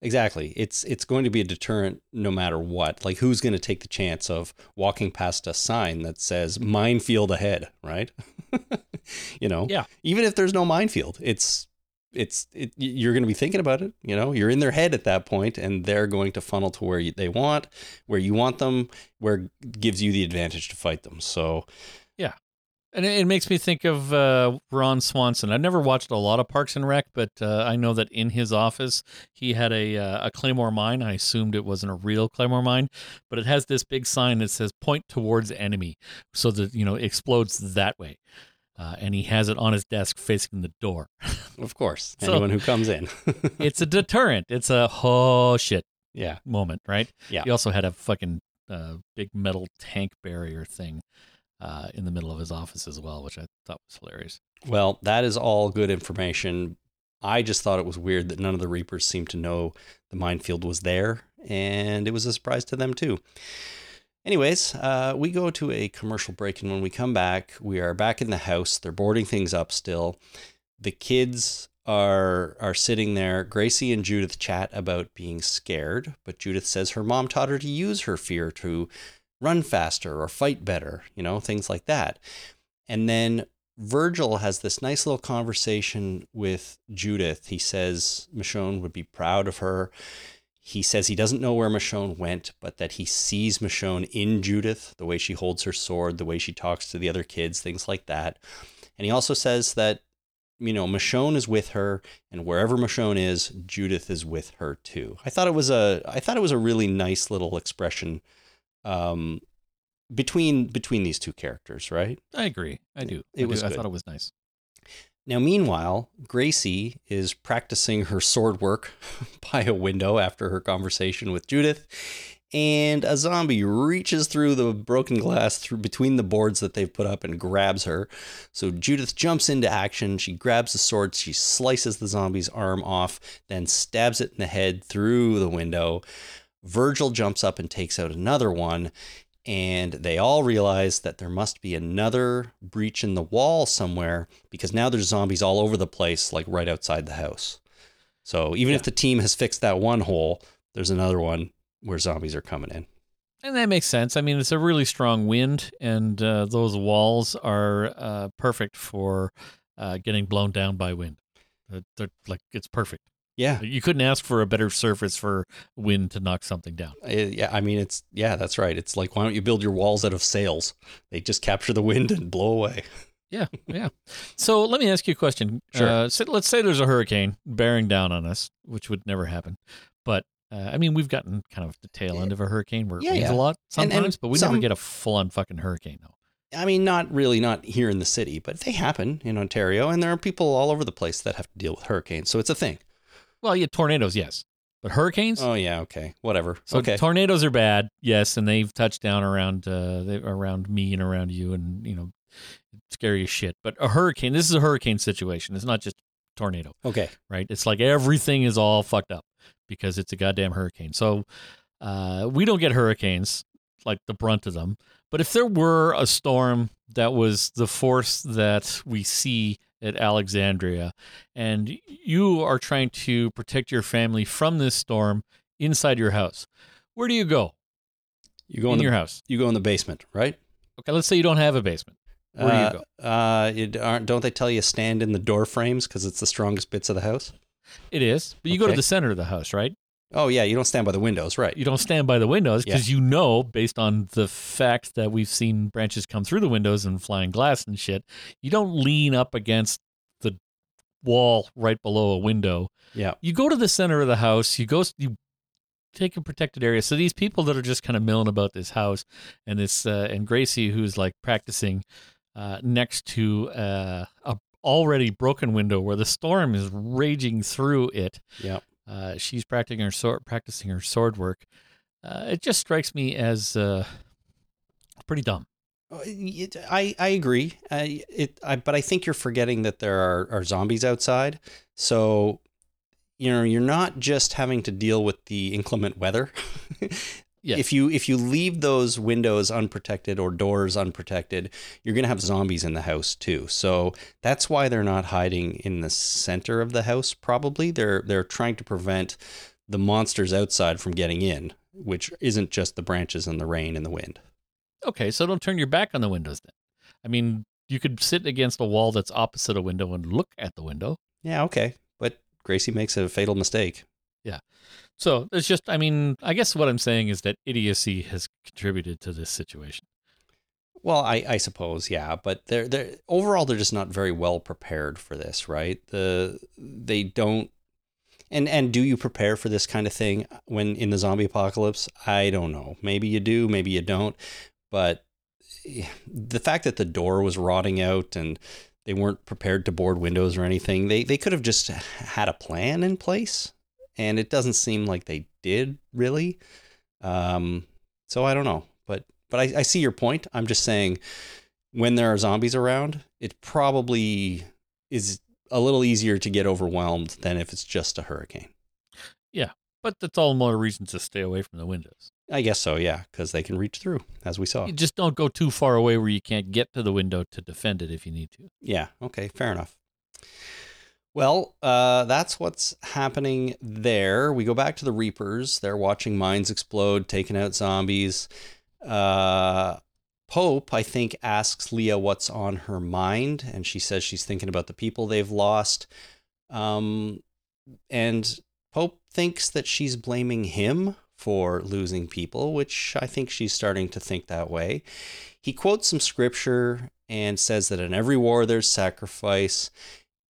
Exactly. It's it's going to be a deterrent no matter what. Like who's going to take the chance of walking past a sign that says minefield ahead, right? [LAUGHS] you know. Yeah. Even if there's no minefield, it's it's it, you're going to be thinking about it, you know. You're in their head at that point and they're going to funnel to where you, they want, where you want them, where gives you the advantage to fight them. So And it, it makes me think of uh, Ron Swanson. I've never watched a lot of Parks and Rec, but uh, I know that in his office he had a uh, a claymore mine. I assumed it wasn't a real claymore mine, but it has this big sign that says "Point towards enemy," so that you know it explodes that way. Uh, and he has it on his desk facing the door. [LAUGHS] of course, So- anyone who comes in. [LAUGHS] it's a deterrent. It's a oh shit yeah. moment, right? Yeah. He also had a fucking uh, big metal tank barrier thing uh, in the middle of his office as well, which I thought was hilarious. Well, that is all good information. I just thought it was weird that none of the Reapers seemed to know the minefield was there, and it was a surprise to them too. Anyways, uh, we go to a commercial break, and when we come back, we are back in the house. They're boarding things up still. The kids are are sitting there. Gracie and Judith chat about being scared, but Judith says her mom taught her to use her fear to run faster or fight better, you know, things like that. And then Virgil has this nice little conversation with Judith. He says Michonne would be proud of her. He says he doesn't know where Michonne went, but that he sees Michonne in Judith, the way she holds her sword, the way she talks to the other kids, things like that. And he also says that, you know, Michonne is with her, and wherever Michonne is, Judith is with her too. I thought it was a I thought it was a really nice little expression um, between between these two characters, right? I agree. I do. It I was do. I thought it was nice. Now, meanwhile, Gracie is practicing her sword work [LAUGHS] by a window after her conversation with Judith, and a zombie reaches through the broken glass through between the boards that they've put up and grabs her. So Judith jumps into action. She grabs the sword, she slices the zombie's arm off, then stabs it in the head through the window. Virgil jumps up and takes out another one, and they all realize that there must be another breach in the wall somewhere because now there's zombies all over the place, like right outside the house. So even if the team has fixed that one hole, there's another one where zombies are coming in. And that makes sense. I mean, it's a really strong wind, and uh, those walls are uh, perfect for uh, getting blown down by wind. They're like it's perfect. Yeah, You couldn't ask for a better surface for wind to knock something down. Yeah. I mean, it's yeah, that's right. It's like why don't you build your walls out of sails? They just capture the wind and blow away. Yeah, yeah. So let me ask you a question. Sure. Uh, so let's say there's a hurricane bearing down on us, which would never happen. But uh, I mean, we've gotten kind of the tail end of a hurricane where it Yeah, rains yeah. a lot And- sometimes, and but we never get a full-on fucking hurricane though. I mean, not really, not here in the city, but they happen in Ontario, and there are people all over the place that have to deal with hurricanes. So it's a thing. Well, yeah, tornadoes, yes, but hurricanes. Oh yeah, okay, whatever. So okay, tornadoes are bad, yes, and they've touched down around uh, they, around me and around you, and you know, scary as shit. But a hurricane, this is a hurricane situation. It's not just tornado, okay. right? It's like everything is all fucked up because it's a goddamn hurricane. So uh, we don't get hurricanes like the brunt of them. But if there were a storm that was the force that we see at Alexandria, and you are trying to protect your family from this storm inside your house, where do you go You go in in the your house? you go in the basement, right? Okay, let's say you don't have a basement. Where do you uh, go? Uh, don't they tell you stand in the door frames because it's the strongest bits of the house? It is, but you go to the center of the house, right? Oh yeah, you don't stand by the windows, right? You don't stand by the windows because you know, based on the fact that we've seen branches come through the windows and flying glass and shit, you don't lean up against the wall right below a window. Yeah. You go to the center of the house. You go. You take a protected area. So these people that are just kind of milling about this house and this uh, and Gracie, who's like practicing uh, next to uh, a already broken window where the storm is raging through it. Yeah. Uh, she's practicing her sword, practicing her sword work. Uh, it just strikes me as uh, pretty dumb. Uh, it- I I agree. I, it I, but I think you're forgetting that there are, are zombies outside. So you know you're not just having to deal with the inclement weather. [LAUGHS] If you if you leave those windows unprotected or doors unprotected, you're going to have zombies in the house too. So that's why they're not hiding in the center of the house probably. They're they're trying to prevent the monsters outside from getting in, which isn't just the branches and the rain and the wind. Okay, so don't turn your back on the windows then. I mean, you could sit against a wall that's opposite a window and look at the window. Yeah, okay. But Gracie makes a fatal mistake. So it's just, I mean, I guess what I'm saying is that idiocy has contributed to this situation. Well, I, I suppose, yeah, but they're they're overall they're just not very well prepared for this, right? The they don't and and do you prepare for this kind of thing when in the zombie apocalypse? I don't know. Maybe you do, maybe you don't. But eh, the fact that the door was rotting out and they weren't prepared to board windows or anything, they they could have just had a plan in place, and it doesn't seem like they did really. Um, so I don't know, but but I, I see your point. I'm just saying, when there are zombies around, it probably is a little easier to get overwhelmed than if it's just a hurricane. Yeah, but that's all more reason to stay away from the windows. I guess so, yeah, because they can reach through, as we saw. You just don't go too far away where you can't get to the window to defend it if you need to. Yeah, okay, fair enough. Well, uh, that's what's happening there. We go back to the Reapers. They're watching mines explode, taking out zombies. Uh, Pope, I think, asks Leah what's on her mind, and she says she's thinking about the people they've lost. Um, and Pope thinks that she's blaming him for losing people, which I think she's starting to think that way. He quotes some scripture and says that in every war there's sacrifice.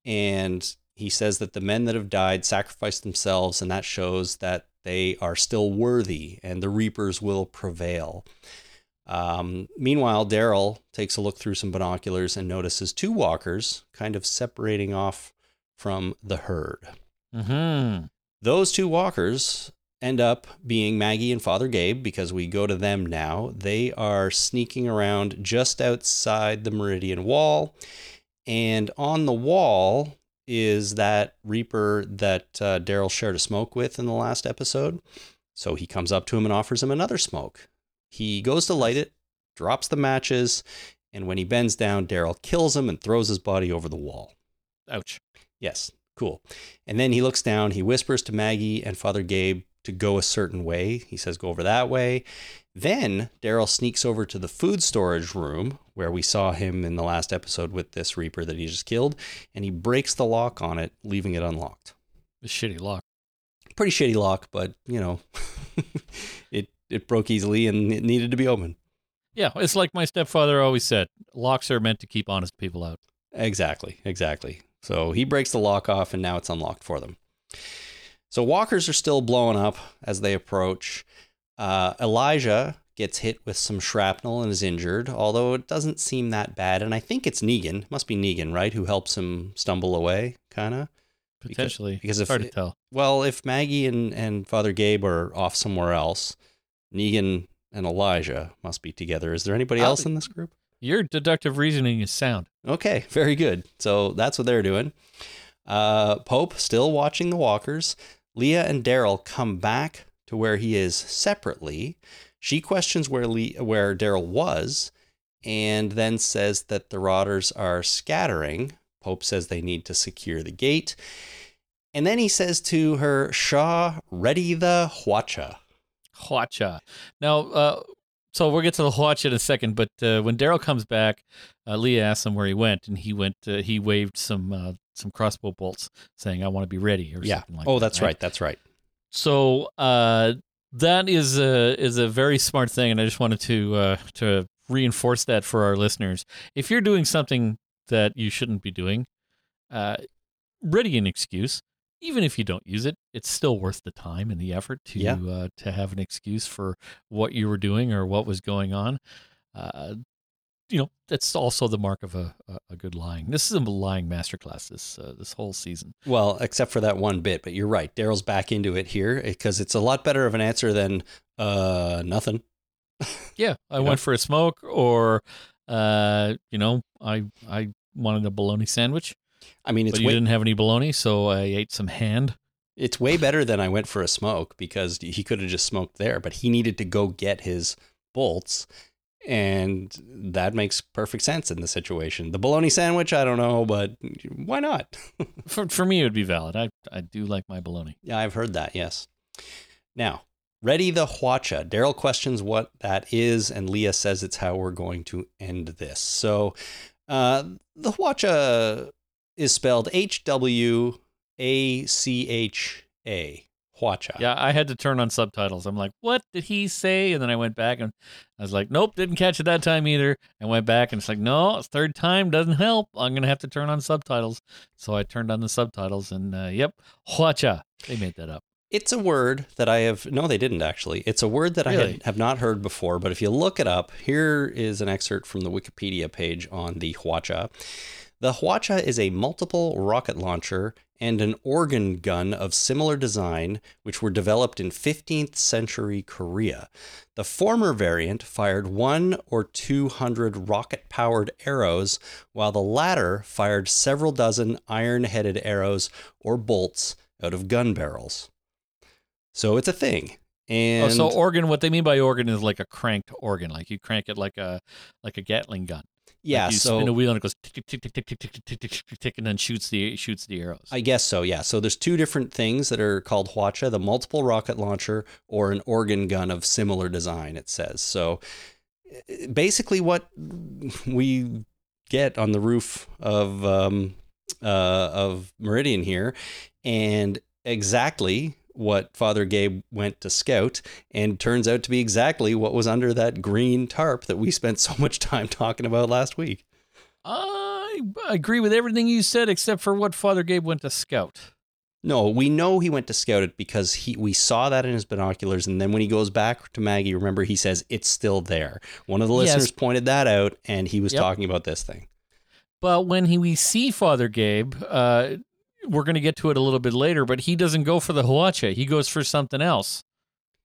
And he says that the men that have died sacrificed themselves, and that shows that they are still worthy and the reapers will prevail. Um, meanwhile, Daryl takes a look through some binoculars and notices two walkers kind of separating off from the herd. Mm-hmm. Those two walkers end up being Maggie and Father Gabe because we go to them now. They are sneaking around just outside the Meridian Wall. And on the wall is that Reaper that uh, Daryl shared a smoke with in the last episode. So he comes up to him and offers him another smoke. He goes to light it, drops the matches, and when he bends down, Daryl kills him and throws his body over the wall. Ouch. Yes, cool. And then he looks down, he whispers to Maggie and Father Gabe to go a certain way. He says, go over that way. Then Daryl sneaks over to the food storage room where we saw him in the last episode with this Reaper that he just killed, and he breaks the lock on it, leaving it unlocked. A shitty lock. Pretty shitty lock, but you know, [LAUGHS] it it broke easily and it needed to be opened. Yeah, it's like my stepfather always said locks are meant to keep honest people out. Exactly, exactly. So he breaks the lock off, and now it's unlocked for them. So walkers are still blowing up as they approach. Uh, Elijah gets hit with some shrapnel and is injured, although it doesn't seem that bad. And I think it's Negan, must be Negan, right, who helps him stumble away, kind of. Potentially. because if hard to tell. Well, if Maggie and, and Father Gabe are off somewhere else, Negan and Elijah must be together. Is there anybody else in this group? Your deductive reasoning is sound. Okay, [LAUGHS] very good. So that's what they're doing. Uh, Pope still watching the walkers. Leah and Daryl come back to where he is separately. She questions where Lee, where Daryl was, and then says that the Rotters are scattering. Pope says they need to secure the gate, and then he says to her, "Shaw, ready the hwacha. Hwacha. Now, uh, so we'll get to the hwacha in a second, but uh, when Daryl comes back, uh, Leah asks him where he went, and he went. Uh, he waved some uh, some crossbow bolts, saying, "I want to be ready," or Yeah. something like oh, that. Oh, that's right. That's right. So uh, that is a is a very smart thing, and I just wanted to uh, to reinforce that for our listeners. If you're doing something that you shouldn't be doing, uh, ready an excuse. Even if you don't use it, it's still worth the time and the effort to Yeah. uh, to have an excuse for what you were doing or what was going on. You know, that's also the mark of a, a, a good lying. This is a lying masterclass. This uh, this whole season. Well, except for that one bit, but you're right. Daryl's back into it here because it's a lot better of an answer than uh nothing. [LAUGHS] Yeah, I went know? for a smoke, or uh, you know, I I wanted a bologna sandwich, I mean, it's but you way, didn't have any bologna, so I ate some hand. It's way better than I went for a smoke because he could have just smoked there, but he needed to go get his bolts. And that makes perfect sense in the situation. The bologna sandwich, I don't know, but why not? [LAUGHS] For for me, it would be valid. I I do like my bologna. Yeah, I've heard that, yes. Now, ready the Hwacha. Daryl questions what that is, and Leah says it's how we're going to end this. So, uh, the Hwacha is spelled H W A C H A. Hwacha. Yeah, I had to turn on subtitles. I'm like, what did he say? And then I went back and I was like, nope, didn't catch it that time either. And went back and it's like, no, third time doesn't help. I'm gonna have to turn on subtitles. So I turned on the subtitles and uh, yep, Hwacha. They made that up. It's a word that I have. No, they didn't actually. It's a word that I had, have not heard before. But if you look it up, here is an excerpt from the Wikipedia page on the Hwacha. The Hwacha is a multiple rocket launcher and an organ gun of similar design, which were developed in 15th century Korea. The former variant fired one or two hundred rocket powered arrows, while the latter fired several dozen iron headed arrows or bolts out of gun barrels. So it's a thing. And oh, so organ. What they mean by organ is like a cranked organ, like you crank it like a like a Gatling gun. Yeah, like you so spin a wheel and it goes tick tick tick tick tick tick tick tick tick tick and then shoots the shoots the arrows. I guess so, yeah. So there's two different things that are called Hwacha, the multiple rocket launcher or an organ gun of similar design, it says. So eh, basically what we get on the roof of um, uh, of Meridian here and exactly what Father Gabe went to scout and turns out to be exactly what was under that green tarp that we spent so much time talking about last week. I agree with everything you said except for what Father Gabe went to scout. No, we know he went to scout it because he we saw that in his binoculars, and then when he goes back to Maggie, remember he says it's still there. One of the Yes. listeners pointed that out, and he was Yep. talking about this thing. But when he, we see Father Gabe, uh, we're going to get to it a little bit later, but he doesn't go for the Hwacha. He goes for something else,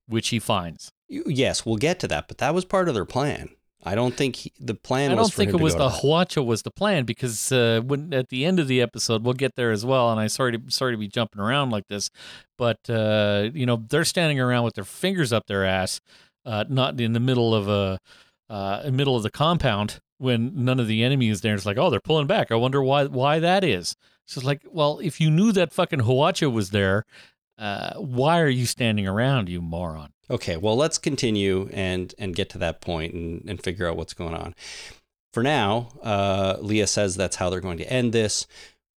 which he finds. Yes, we'll get to that, but that was part of their plan. I don't think he, the plan. I don't think it was the. Hwacha was the plan because uh, when at the end of the episode we'll get there as well. And I sorry to sorry to be jumping around like this, but uh, you know they're standing around with their fingers up their ass, uh, not in the middle of a uh, middle of the compound when none of the enemy is there. It's like oh they're pulling back. I wonder why why that is. So it's like well if you knew that fucking Hwacha was there, uh, why are you standing around, you moron? Okay, well, let's continue and and get to that point and, and figure out what's going on. For now, uh, Leah says that's how they're going to end this.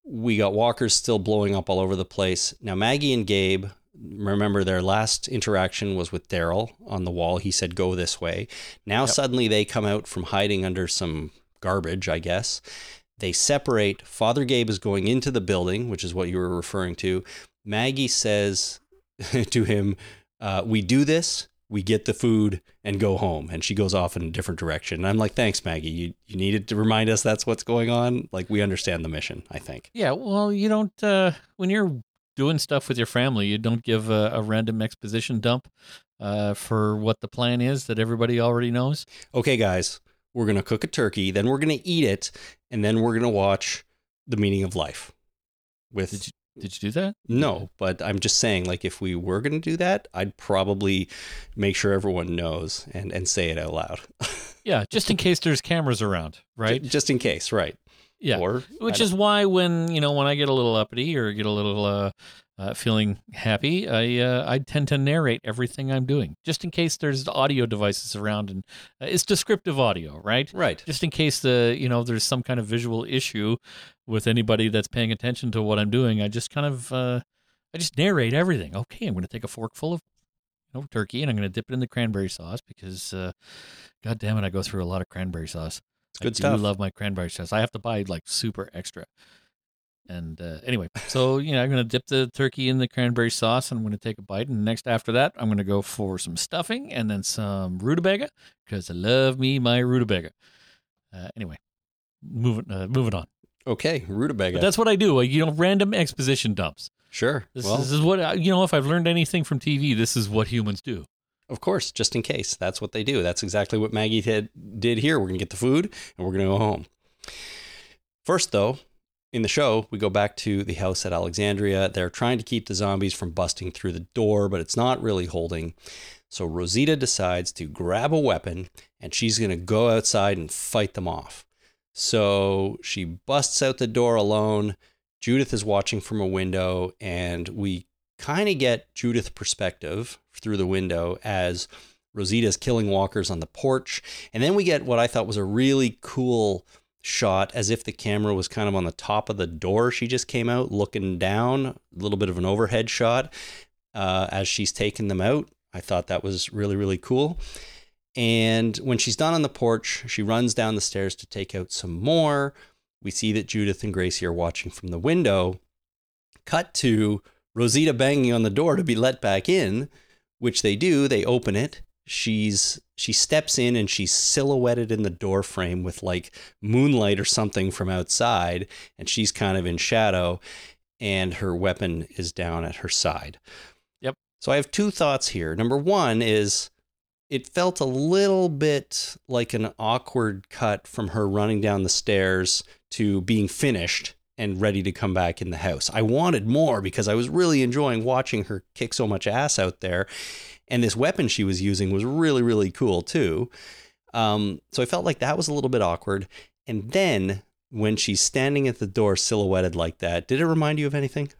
We got walkers still blowing up all over the place. Now, Maggie and Gabe, remember their last interaction was with Daryl on the wall. He said, go this way. Now, Yep. suddenly they come out from hiding under some garbage, I guess. They separate. Father Gabe is going into the building, which is what you were referring to. Maggie says [LAUGHS] to him, uh, we do this, we get the food and go home. And she goes off in a different direction. And I'm like, thanks, Maggie. You, you needed to remind us that's what's going on. Like, we understand the mission, I think. Yeah, well, you don't uh, when you're doing stuff with your family, you don't give a, a random exposition dump uh, for what the plan is that everybody already knows. Okay, guys, we're going to cook a turkey, then we're going to eat it, and then we're going to watch The Meaning of Life. With Did you did you do that? no, but I'm just saying, like, if we were going to do that, I'd probably make sure everyone knows and, and say it out loud. [LAUGHS] Yeah, just in case there's cameras around, right? J- Just in case, right? Yeah. Or Which is why when you know when I get a little uppity or get a little uh, uh, feeling happy, I uh, I tend to narrate everything I'm doing, just in case there's audio devices around, and uh, it's descriptive audio, right? right. Just in case the you know there's some kind of visual issue with anybody that's paying attention to what I'm doing, I just kind of uh, I just narrate everything. Okay, I'm going to take a fork full of you know, turkey and I'm going to dip it in the cranberry sauce because, uh, God damn it, I go through a lot of cranberry sauce. It's good I stuff. I love my cranberry sauce. I have to buy like super extra. And uh, anyway, so you know, I'm gonna dip the turkey in the cranberry sauce, and I'm gonna take a bite. And next after that, I'm gonna go for some stuffing and then some rutabaga because I love me my rutabaga. Uh, anyway, moving uh, moving on. okay, rutabaga. But that's what I do. You know, random exposition dumps. sure. This, well, this is what you know. If I've learned anything from TV, this is what humans do. Of course, just in case. That's what they do. That's exactly what Maggie did, did here. We're going to get the food and we're going to go home. First, though, in the show, we go back to the house at Alexandria. They're trying to keep the zombies from busting through the door, but it's not really holding. So Rosita decides to grab a weapon and she's going to go outside and fight them off. So she busts out the door alone. Judith is watching from a window, and we kind of get Judith perspective through the window as Rosita's killing walkers on the porch. And then we get what I thought was a really cool shot as if the camera was kind of on the top of the door she just came out looking down, a little bit of an overhead shot uh, as she's taking them out. I thought that was really, really cool. And when she's done on the porch, she runs down the stairs to take out some more. We see that Judith and Gracie are watching from the window. Cut to Rosita banging on the door to be let back in, which they do. They open it. She's she steps in and she's silhouetted in the door frame with like moonlight or something from outside, and she's kind of in shadow, and her weapon is down at her side. Yep. So I have two thoughts here. Number one is it felt a little bit like an awkward cut from her running down the stairs to being finished and ready to come back in the house. I wanted more because I was really enjoying watching her kick so much ass out there. And this weapon she was using was really, really cool too. Um, so I felt like that was a little bit awkward. And then when she's standing at the door silhouetted like that, did it remind you of anything?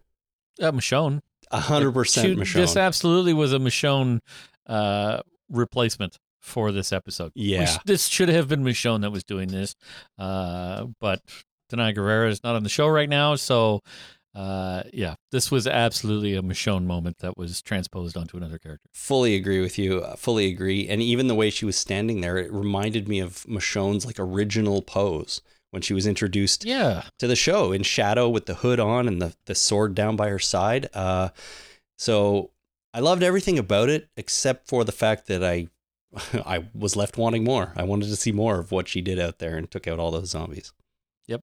Uh, Michonne. A hundred percent Michonne. This absolutely was a Michonne uh, replacement for this episode. Yeah. sh- this should have been Michonne that was doing this, uh, but Danai Gurira is not on the show right now, so uh, yeah, this was absolutely a Michonne moment that was transposed onto another character. Fully agree with you. uh, Fully agree. And even the way she was standing there, it reminded me of Michonne's like original pose when she was introduced Yeah, to the show in shadow with the hood on and the, the sword down by her side. Uh, so I loved everything about it except for the fact that I [LAUGHS] I was left wanting more. I wanted to see more of what she did out there and took out all those zombies. Yep.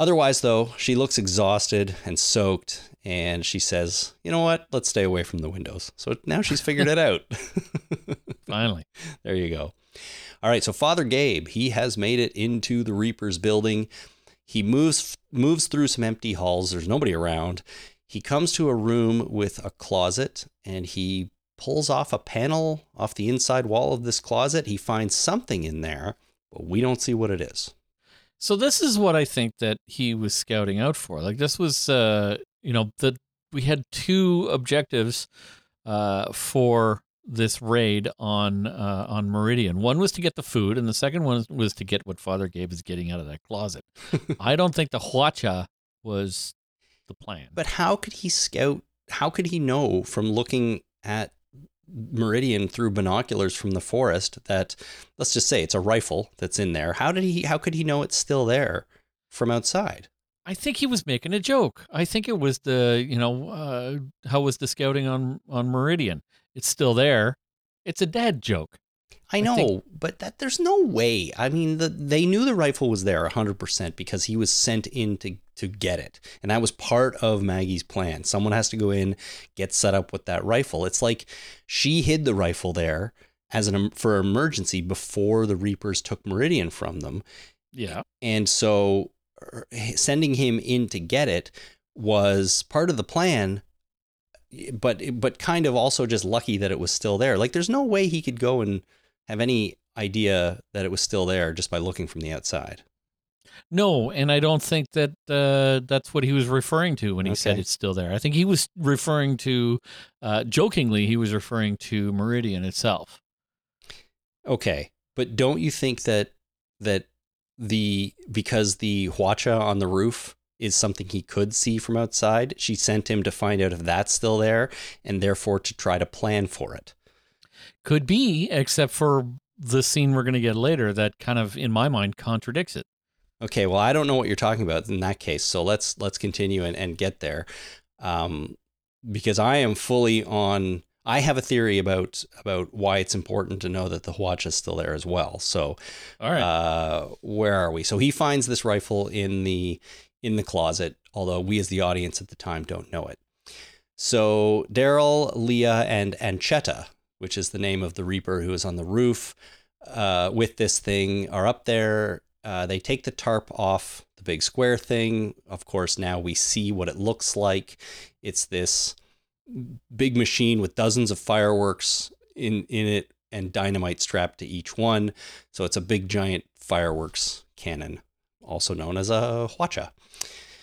Otherwise, though, she looks exhausted and soaked, and she says, "You know what? Let's stay away from the windows." So now she's figured it out. [LAUGHS] finally. There you go. All right, so Father Gabe, he has made it into the Reaper's building. He moves moves through some empty halls. There's nobody around. He comes to a room with a closet and he pulls off a panel off the inside wall of this closet. He finds something in there, but we don't see what it is. So this is what I think that he was scouting out for. Like this was, uh, you know, the we had two objectives uh, for this raid on uh, on Meridian. One was to get the food, and the second one was to get what Father Gabe is getting out of that closet. [LAUGHS] I don't think the Hwacha was the plan. But how could he scout? How could he know from looking at Meridian through binoculars from the forest that, let's just say, it's a rifle that's in there? How did he? How could he know it's still there from outside? I think he was making a joke. I think it was the, you know, uh, how was the scouting on on Meridian? It's still there. It's a dad joke. I I know, think- but that there's no way. I mean, the, they knew the rifle was there 100% because he was sent in to, to get it. And that was part of Maggie's plan. Someone has to go in, get set up with that rifle. It's like she hid the rifle there as an for emergency before the Reapers took Meridian from them. Yeah. And so er, sending him in to get it was part of the plan, but but kind of also just lucky that it was still there. Like there's no way he could go and have any idea that it was still there just by looking from the outside. No, and I don't think that uh, that's what he was referring to when he said it's still there. I think he was referring to, uh, jokingly, he was referring to Meridian itself. Okay, but don't you think that that the because the hwacha on the roof is something he could see from outside, she sent him to find out if that's still there and therefore to try to plan for it. Could be, except for the scene we're going to get later that kind of, in my mind, contradicts it. Okay, well, I don't know what you're talking about in that case. So let's let's continue and, and get there, um, because I am fully on. I have a theory about about why it's important to know that the Hwacha is still there as well. So, All right. uh, where are we? So he finds this rifle in the in the closet, although we as the audience at the time don't know it. So Daryl, Leah, and Anchetta, which is the name of the Reaper who is on the roof uh, with this thing, are up there. Uh, they take the tarp off the big square thing. Of course, now we see what it looks like. It's this big machine with dozens of fireworks in in it and dynamite strapped to each one. So it's a big giant fireworks cannon, also known as a hwacha.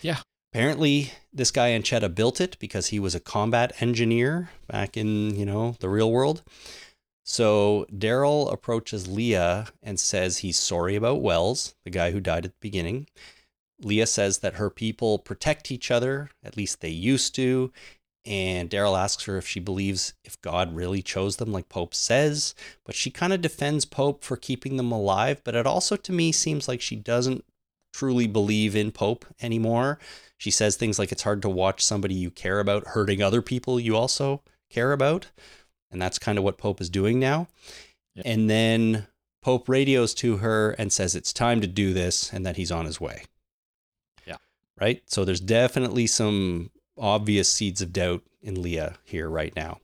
Yeah. Apparently, this guy Anchetta built it because he was a combat engineer back in, you know, the real world. So Daryl approaches Leah and says he's sorry about Wells, the guy who died at the beginning. Leah says that her people protect each other, at least they used to. And Daryl asks her if she believes if God really chose them, like Pope says. But she kind of defends Pope for keeping them alive. But it also, to me, seems like she doesn't truly believe in Pope anymore. She says things like it's hard to watch somebody you care about hurting other people you also care about. And that's kind of what Pope is doing now. Yeah. And then Pope radios to her and says it's time to do this and that he's on his way. Yeah. Right? So there's definitely some obvious seeds of doubt in Leah here right now.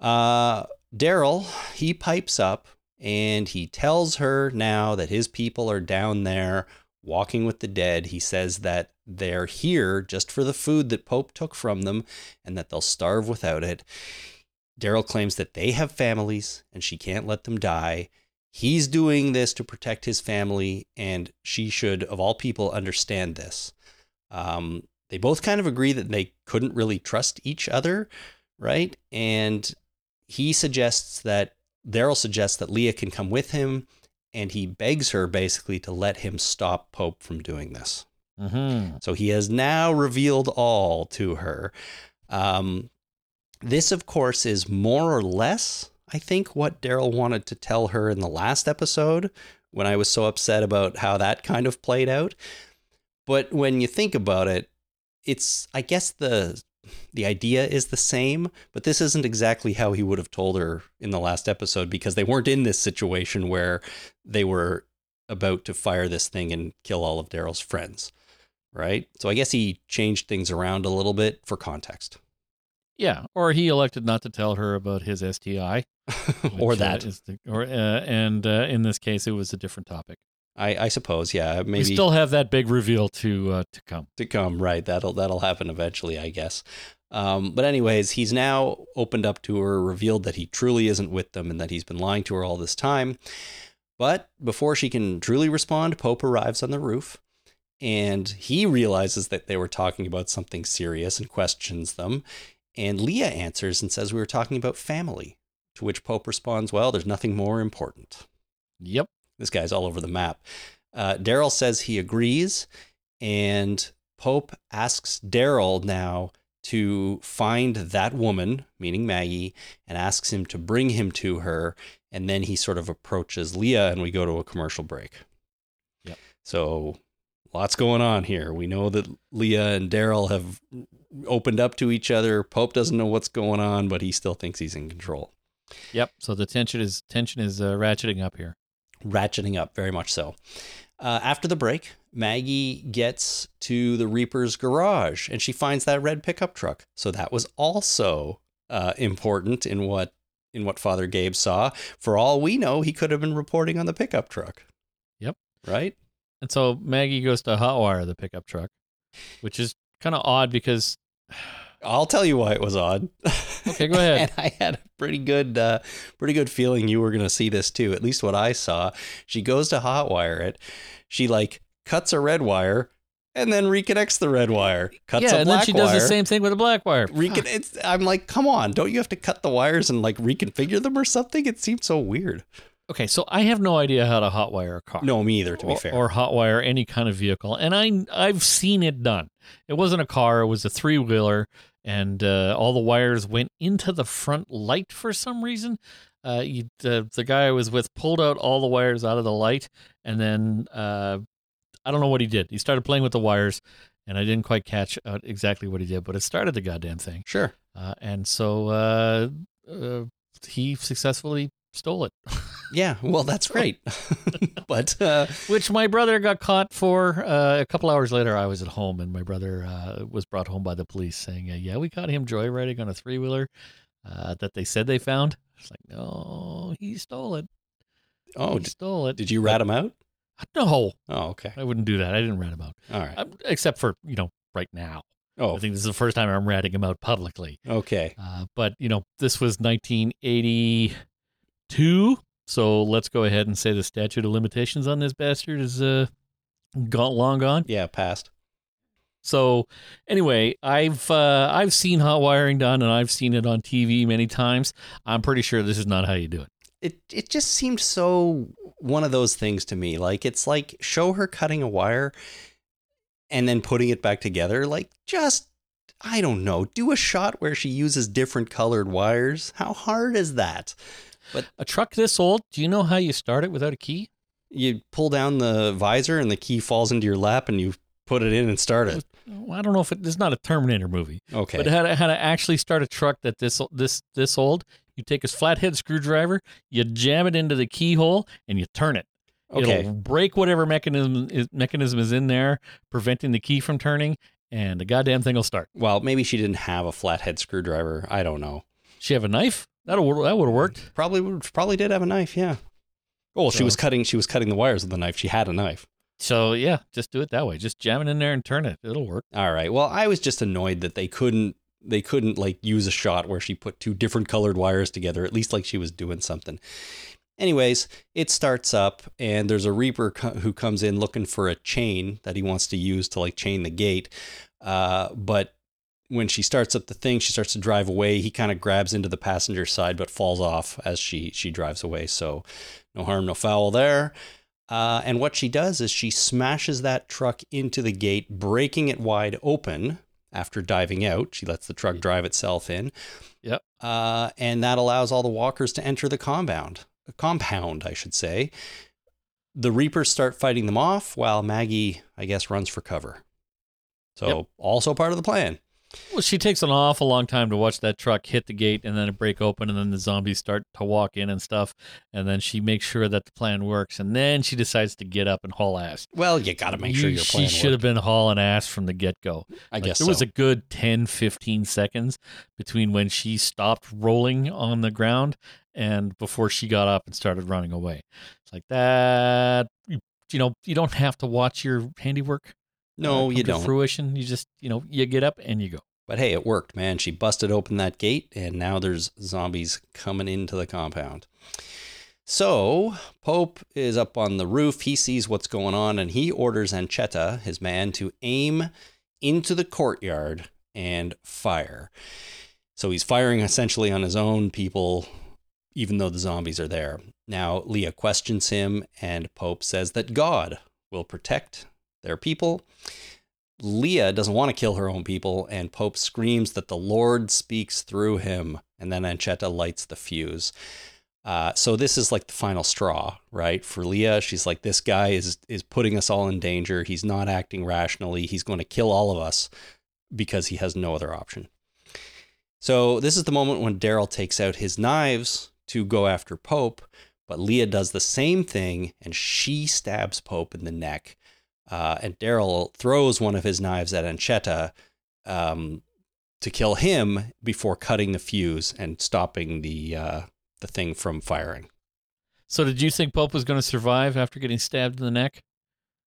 Uh, Daryl, he pipes up and he tells her now that his people are down there walking with the dead. He says that they're here just for the food that Pope took from them and that they'll starve without it. Daryl claims that they have families and she can't let them die. He's doing this to protect his family, and she should, of all people, understand this. Um, they both kind of agree that they couldn't really trust each other, right? And he suggests that Daryl suggests that Leah can come with him, and he begs her basically to let him stop Pope from doing this. Mm-hmm. So he has now revealed all to her. Um, this, of course, is more or less, I think, what Daryl wanted to tell her in the last episode when I was so upset about how that kind of played out. But when you think about it, it's, I guess, the the idea is the same, but this isn't exactly how he would have told her in the last episode because they weren't in this situation where they were about to fire this thing and kill all of Daryl's friends, right? So I guess he changed things around a little bit for context. Yeah, or he elected not to tell her about his STI, [LAUGHS] or that, uh, that. is the- or uh, and uh, in this case, it was a different topic. I, I suppose, yeah, Maybe We still have that big reveal to uh, to come. to come, right? That'll that'll happen eventually, I guess. Um, but anyways, he's now opened up to her, revealed that he truly isn't with them, and that he's been lying to her all this time. But before she can truly respond, Pope arrives on the roof, and he realizes that they were talking about something serious and questions them. And Leah answers and says we were talking about family. To which Pope responds, "Well, there's nothing more important." Yep. This guy's all over the map. Uh, Daryl says he agrees, and Pope asks Daryl now to find that woman, meaning Maggie, and asks him to bring him to her. And then he sort of approaches Leah, and we go to a commercial break. Yep. So lots going on here. We know that Leah and Daryl have opened up to each other. Pope doesn't know what's going on, but he still thinks he's in control. Yep. So the tension is tension is uh, ratcheting up here. Ratcheting up very much so. Uh, after the break, Maggie gets to the Reaper's garage and she finds that red pickup truck. So that was also uh, important in what in what Father Gabe saw. For all we know, he could have been reporting on the pickup truck. Yep. Right. And so Maggie goes to hotwire the pickup truck, which is kind of odd because I'll tell you why it was odd. [LAUGHS] Okay, go ahead. and I had a pretty good, uh, pretty good feeling you were going to see this too. At least what I saw. She goes to hotwire it. She like cuts a red wire and then reconnects the red wire. Cuts yeah, a and then she does the same thing with a black wire. Recon- it's, I'm like, come on! Don't you have to cut the wires and like reconfigure them or something? It seems so weird. Okay, so I have no idea how to hotwire a car. No, me either. To be or, fair, or hotwire any kind of vehicle, and I I've seen it done. It wasn't a car; it was a three wheeler, and uh, all the wires went into the front light for some reason. Uh, you, the the guy I was with pulled out all the wires out of the light, and then uh, I don't know what he did. He started playing with the wires, and I didn't quite catch out exactly what he did, but it started the goddamn thing. sure. Uh, and so uh, uh, he successfully stole it. Yeah, well, that's [LAUGHS] great. [LAUGHS] but uh, which my brother got caught for. Uh, a couple hours later, I was at home, and my brother uh, was brought home by the police saying, uh, "Yeah, we caught him joyriding on a three wheeler uh, that they said they found." It's like, no, he stole it. oh, he stole it. did you rat him out? No, Oh, okay. I wouldn't do that. I didn't rat him out, All right. Um, except for you know right now. Oh, I think this is the first time I'm ratting him out publicly. okay. Uh, but you know, this was 1982, so let's go ahead and say the statute of limitations on this bastard is uh, gone long gone. Yeah, passed. So anyway, I've uh, I've seen hot wiring done, and I've seen it on TV many times. I'm pretty sure this is not how you do it. It it just seemed so one of those things to me. Like it's like show her cutting a wire and then putting it back together. Like just I don't know, do a shot where she uses different colored wires. How hard is that? But a truck this old, do you know how you start it without a key? You pull down the visor and the key falls into your lap and you put it in and start it. Well, I don't know if it, it's not a Terminator movie, Okay. but how to, how to actually start a truck that this this this old. You take a flathead screwdriver, you jam it into the keyhole, and you turn it. okay. It'll break whatever mechanism is, mechanism is in there, preventing the key from turning, and the goddamn thing will start. Well, maybe she didn't have a flathead screwdriver. I don't know. She have a knife? That'll that would have worked. Probably would- probably did have a knife, yeah. Oh, well, she was cutting she was cutting the wires with a knife. She had a knife. So yeah, just do it that way. Just jam it in there and turn it. It'll work. All right. Well, I was just annoyed that they couldn't they couldn't like use a shot where she put two different colored wires together, at least like she was doing something. Anyways, it starts up and there's a reaper co- who comes in looking for a chain that he wants to use to like chain the gate. Uh, but when she starts up the thing, she starts to drive away. He kind of grabs into the passenger side but falls off as she she drives away. So no harm, no foul there. Uh, and what she does is she smashes that truck into the gate, breaking it wide open after diving out. She lets the truck drive itself in. Yep. Uh, and that allows all the walkers to enter the compound. Compound, I should say. The Reapers start fighting them off while Maggie, I guess, runs for cover. So, Yep. also part of the plan. Well, she takes an awful long time to watch that truck hit the gate and then it break open and then the zombies start to walk in and stuff. And then she makes sure that the plan works and then she decides to get up and haul ass. Well, you got to make sure your plan She should have been hauling ass from the get go. I Like, guess there was a good 10, 15 seconds between when she stopped rolling on the ground and before she got up and started running away. It's like that. You know, you don't have to watch your handiwork. No, uh, you don't. Fruition. You just, you know, you get up and you go. But hey, it worked, man. She busted open that gate, and now there's zombies coming into the compound. So, Pope is up on the roof. He sees what's going on, and he orders Anchetta, his man, to aim into the courtyard and fire. So, he's firing essentially on his own people, even though the zombies are there. Now, Leah questions him, and Pope says that God will protect their people. Leah doesn't want to kill her own people, and Pope screams that the Lord speaks through him, and then Anchetta lights the fuse. Uh, so this is like the final straw, right? For Leah, she's like, this guy is is putting us all in danger. He's not acting rationally. He's going to kill all of us because he has no other option. So this is the moment when Daryl takes out his knives to go after Pope, but Leah does the same thing, and she stabs Pope in the neck. Uh, and Daryl throws one of his knives at Anchetta um, to kill him before cutting the fuse and stopping the uh, the thing from firing. So, did you think Pope was going to survive after getting stabbed in the neck?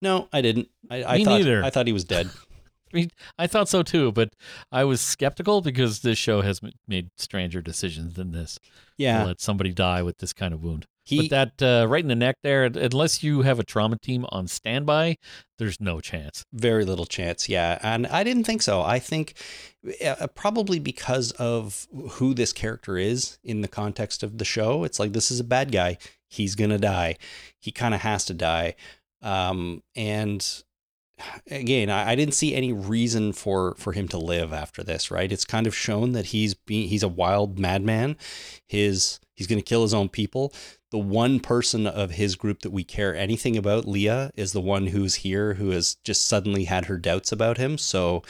No, I didn't. I, I Me thought neither. I thought he was dead. [LAUGHS] I mean, I thought so too, but I was skeptical because this show has made stranger decisions than this. To Yeah, let somebody die with this kind of wound. He. but that uh, right in the neck there, unless you have a trauma team on standby, there's no chance. very little chance. Yeah, and I didn't think so. I think uh, probably because of who this character is in the context of the show. It's like this is a bad guy. He's gonna die. He kind of has to die. Um, and again, I, I didn't see any reason for for him to live after this. Right? It's kind of shown that he's being he's a wild madman. His he's gonna kill his own people the one person of his group that we care anything about, Leah, is the one who's here who has just suddenly had her doubts about him. So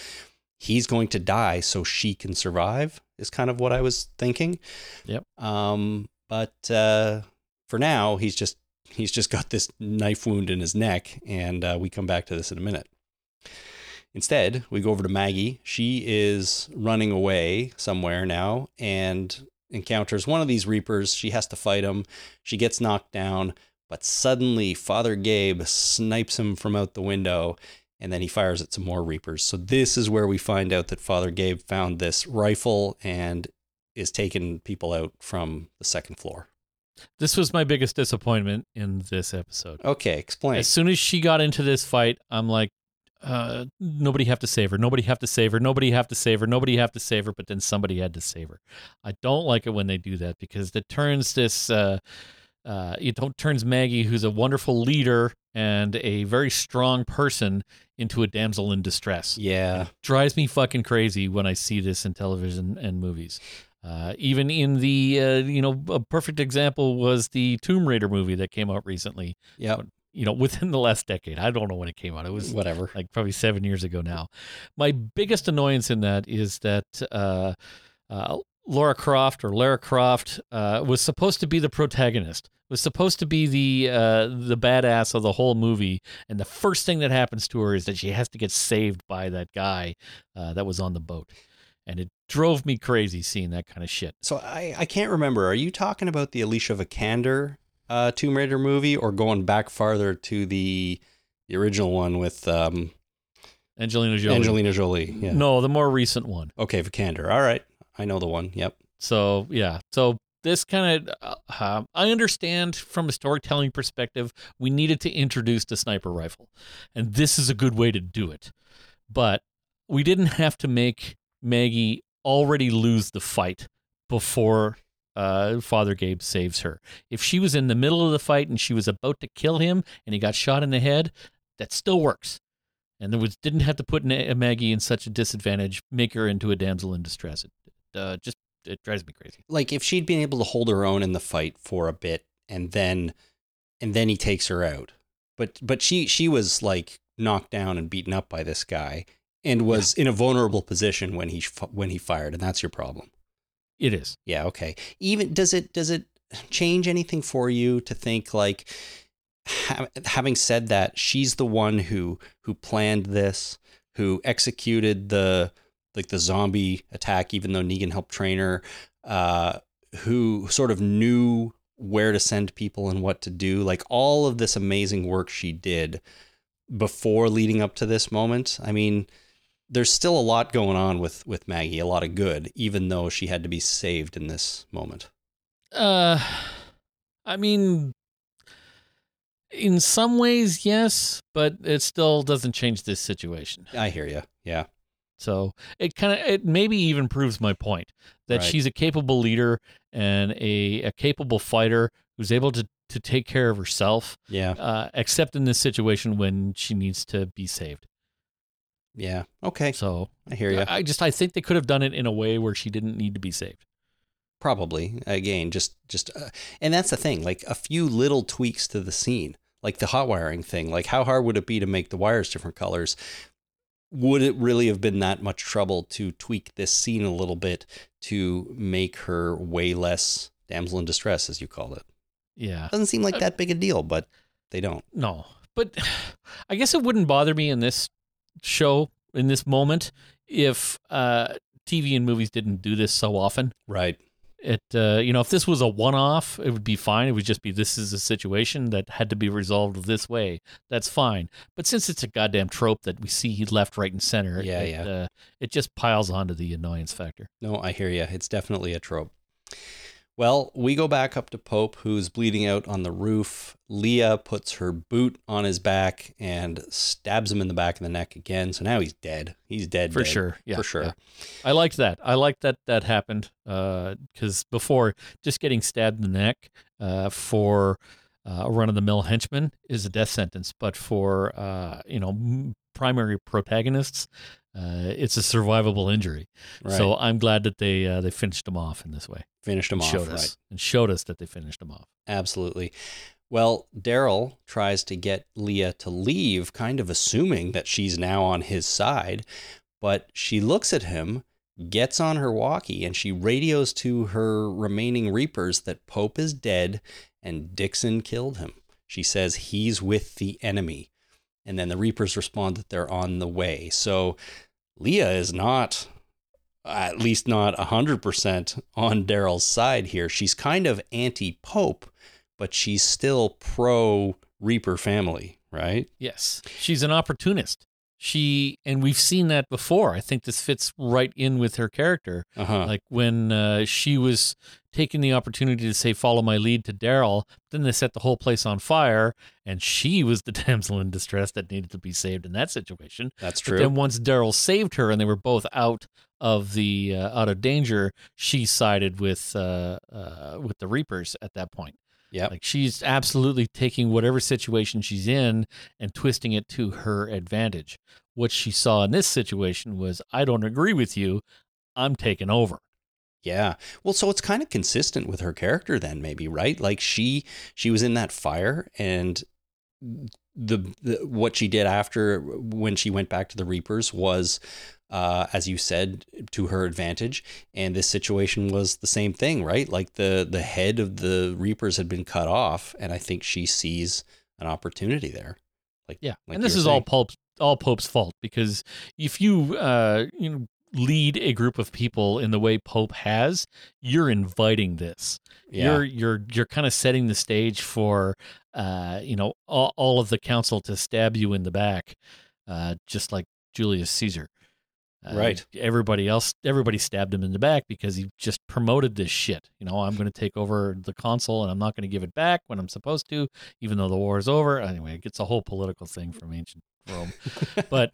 he's going to die so she can survive, is kind of what I was thinking. Yep. Um, but uh, for now, he's just he's just got this knife wound in his neck, and uh, we come back to this in a minute. Instead, we go over to Maggie. She is running away somewhere now and encounters one of these reapers. She has to fight him. She gets knocked down, But suddenly, Father Gabe snipes him from out the window, and then he fires at some more Reapers. So this is where we find out that Father Gabe found this rifle and is taking people out from the second floor. This was my biggest disappointment in this episode. Okay, explain. As soon as she got into this fight, I'm like, uh, nobody have to save her. Nobody have to save her. Nobody have to save her. Nobody have to save her. But then somebody had to save her. I don't like it when they do that because it turns this. Uh, uh, it don't turns Maggie, who's a wonderful leader and a very strong person, into a damsel in distress. yeah, drives me fucking crazy when I see this in television and movies. Uh, even in the, uh, you know, a perfect example was the Tomb Raider movie that came out recently. yeah, You know, [LAUGHS] within the last decade. I don't know when it came out. It was whatever. like probably seven years ago now. My biggest annoyance in that is that uh, uh, Laura Croft or Lara Croft uh, was supposed to be the protagonist. Was supposed to be the uh, the badass of the whole movie, and the first thing that happens to her is that she has to get saved by that guy uh, that was on the boat, and it drove me crazy seeing that kind of shit. So I, I can't remember. Are you talking about the Alicia Vikander uh, Tomb Raider movie, or going back farther to the the original one with um, Angelina Jolie. Angelina Jolie? Yeah. No, the more recent one. Okay, Vikander. All right, I know the one. Yep. So yeah, so this kind of uh, I understand from a storytelling perspective, we needed to introduce the sniper rifle, and this is a good way to do it. But we didn't have to make Maggie already lose the fight before uh, Father Gabe saves her. If she was in the middle of the fight and she was about to kill him and he got shot in the head, that still works. And there was didn't have to put Na- Maggie in such a disadvantage, make her into a damsel in distress. It uh, just it drives me crazy. Like if she'd been able to hold her own in the fight for a bit, and then and then he takes her out. But but she she was like knocked down and beaten up by this guy, and was in a vulnerable position when he when he fired, and that's your problem. It is. Yeah, okay. Even does it does it change anything for you to think like ha- having said that she's the one who who planned this, who executed the like the zombie attack even though Negan helped train her, uh who sort of knew where to send people and what to do, like all of this amazing work she did before leading up to this moment. I mean, there's still a lot going on with with Maggie, a lot of good, even though she had to be saved in this moment. Uh, I mean, in some ways, yes, but it still doesn't change this situation. I hear you. Yeah. So it kind of it maybe even proves my point that Right. she's a capable leader and a, a capable fighter who's able to to take care of herself, Yeah. uh, except in this situation when she needs to be saved. Yeah. Okay. So I hear you. I just I think they could have done it in a way where she didn't need to be saved. Probably. Again, just just uh, and that's the thing, like a few little tweaks to the scene, like the hot wiring thing. Like how hard would it be to make the wires different colors? Would it really have been that much trouble to tweak this scene a little bit to make her way less damsel in distress as you called it? Yeah. Doesn't seem like that big a deal, but they don't. No, but [SIGHS] I guess it wouldn't bother me in this show in this moment if uh, TV and movies didn't do this so often. Right. It uh, you know if this was a one-off, it would be fine. It would just be this is a situation that had to be resolved this way. That's fine. But since it's a goddamn trope that we see left, right, and center, Yeah, it, yeah. Uh, it just piles onto the annoyance factor. No, I hear you. It's definitely a trope. Well, we go back up to Pope, who's bleeding out on the roof. Leah puts her boot on his back and stabs him in the back of the neck again. So now he's dead. He's dead For dead. sure. Yeah, for sure. yeah. I liked that. I liked that that happened because before just getting stabbed in the neck uh, for uh, a run of the mill henchman is a death sentence, but for uh, you know primary protagonists, uh, it's a survivable injury. Right. So I'm glad that they uh, they finished them off in this way. finished him off. showed Right. us and showed us that they finished them off. Absolutely. Well, Daryl tries to get Leah to leave, kind of assuming that she's now on his side, but she looks at him, gets on her walkie, and she radios to her remaining Reapers that Pope is dead and Dixon killed him. She says he's with the enemy. And then the Reapers respond that they're on the way. So Leah is not, at least not 100% on Daryl's side here. She's kind of anti Pope, but she's still pro Reaper family, right? Yes, she's an opportunist. She and we've seen that before. I think this fits right in with her character. Uh huh. Like when uh, she was taking the opportunity to say "Follow my lead" to Daryl, then they set the whole place on fire, and she was the [LAUGHS] damsel in distress that needed to be saved in that situation. That's But true. then once Daryl saved her and they were both out of the uh, out of danger, she sided with uh, uh, with the Reapers at that point. Yep. Like she's absolutely taking whatever situation she's in and twisting it to her advantage. What she saw in this situation was, I don't agree with you. I'm taking over. Yeah. Well, so it's kind of consistent with her character then maybe, right? Like she she was in that fire and the, the what she did after when she went back to the Reapers was uh, as you said to her advantage and this situation was the same thing, right? Like the the head of the Reapers had been cut off and I think she sees an opportunity there. Like Yeah, like and this is all saying. Pope's all Pope's fault because if you uh you know lead a group of people in the way Pope has, you're inviting this. yeah. You're you're you're kind of setting the stage for uh you know all, all of the council to stab you in the back, uh just like Julius Caesar. Uh, Right. Everybody else, everybody stabbed him in the back because he just promoted this shit. You know, I'm going to take over the consul and I'm not going to give it back when I'm supposed to, even though the war is over. Anyway, it gets a whole political thing from ancient Rome. [LAUGHS] but,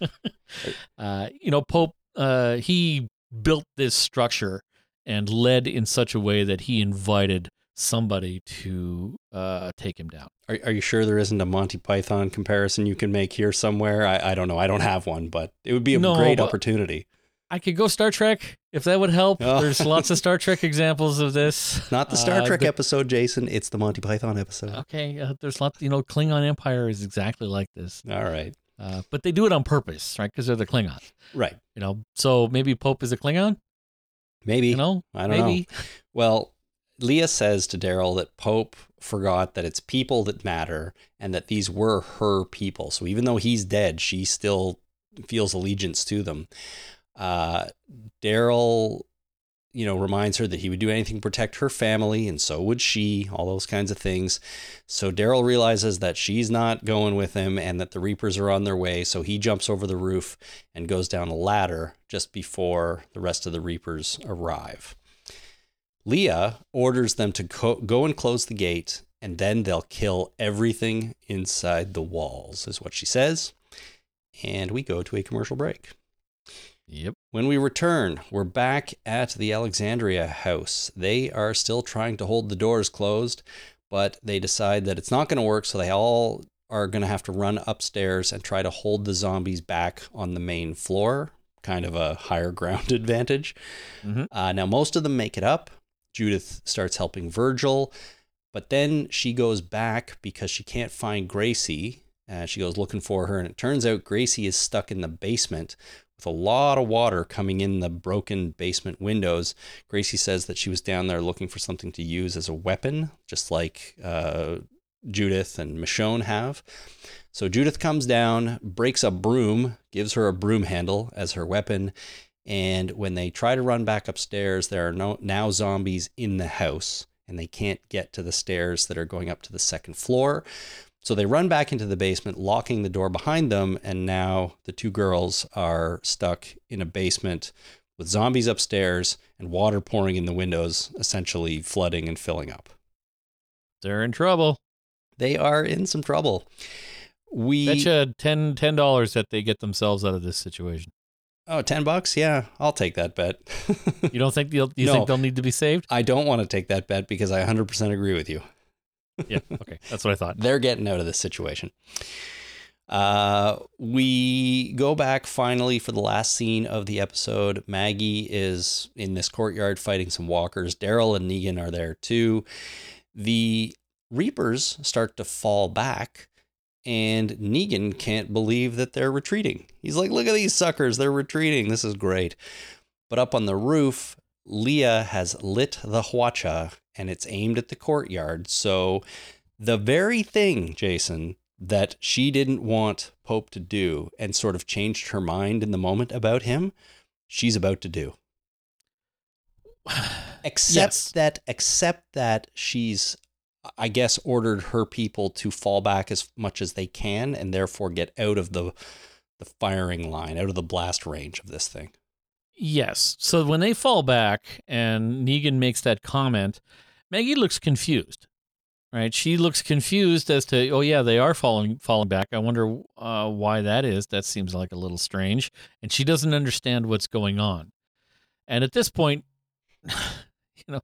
[LAUGHS] uh, you know, Pope, uh, he built this structure and led in such a way that he invited somebody to uh, take him down. Are, are you sure there isn't a Monty Python comparison you can make here somewhere? I, I don't know. I don't have one, but it would be a No, great opportunity. I could go Star Trek if that would help. Oh. There's lots of Star Trek examples of this. [LAUGHS] Not the Star Uh, Trek the- episode, Jason. It's the Monty Python episode. Okay, uh, there's lots. You know, Klingon Empire is exactly like this, All right. Uh, but they do it on purpose, right? Because they're the Klingons. Right. You know, so maybe Pope is a Klingon. Maybe. You know, I don't know. maybe. Well, Leah says to Daryl that Pope forgot that it's people that matter and that these were her people. So even though he's dead, she still feels allegiance to them. Uh, Daryl, you know, reminds her that he would do anything to protect her family, and so would she, all those kinds of things. So Daryl realizes that she's not going with him and that the Reapers are on their way. So he jumps over the roof and goes down a ladder just before the rest of the Reapers arrive. Leah orders them to co- go and close the gate, and then they'll kill everything inside the walls, is what she says. And we go to a commercial break. Yep. When we return, we're back at the Alexandria house. They are still trying to hold the doors closed, but they decide that it's not going to work, so they all are going to have to run upstairs and try to hold the zombies back on the main floor. Kind of a higher [LAUGHS] ground advantage. Mhm. Uh, now, most of them make it up. Judith starts helping Virgil, but then she goes back because she can't find Gracie. Uh, she goes looking for her, and it turns out Gracie is stuck in the basement with a lot of water coming in the broken basement windows. Gracie says that she was down there looking for something to use as a weapon, just like uh, Judith and Michonne have. So Judith comes down, breaks a broom, gives her a broom handle as her weapon, and when they try to run back upstairs, there are no, now zombies in the house, and they can't get to the stairs that are going up to the second floor. So they run back into the basement, locking the door behind them, and now the two girls are stuck in a basement with zombies upstairs and water pouring in the windows, essentially flooding and filling up. They're in trouble. They are in some trouble. We bet Betcha 10 dollars that they get themselves out of this situation. Oh, 10 bucks? Yeah, I'll take that bet. [LAUGHS] You don't think they'll? You No. think they'll need to be saved? I don't want to take that bet because I 100% agree with you. Yeah. Okay, that's what I thought. They're getting out of this situation. Uh, we go back finally for the last scene of the episode. Maggie is in this courtyard fighting some walkers. Daryl and Negan are there too. The Reapers start to fall back, and Negan can't believe that they're retreating. He's like, Look at these suckers, they're retreating. This is great. But up on the roof, Leah has lit the Hwacha and it's aimed at the courtyard. So the very thing, Jason, that she didn't want Pope to do and sort of changed her mind in the moment about him, she's about to do. [SIGHS] Except Yes. that except that she's I guess, ordered her people to fall back as much as they can and therefore get out of the the firing line, out of the blast range of this thing. Yes. So when they fall back and Negan makes that comment, Maggie looks confused. Right? She looks confused as to, oh yeah, they are falling falling back. I wonder uh, why that is. That seems like a little strange. And she doesn't understand what's going on. And at this point, [SIGHS] you know,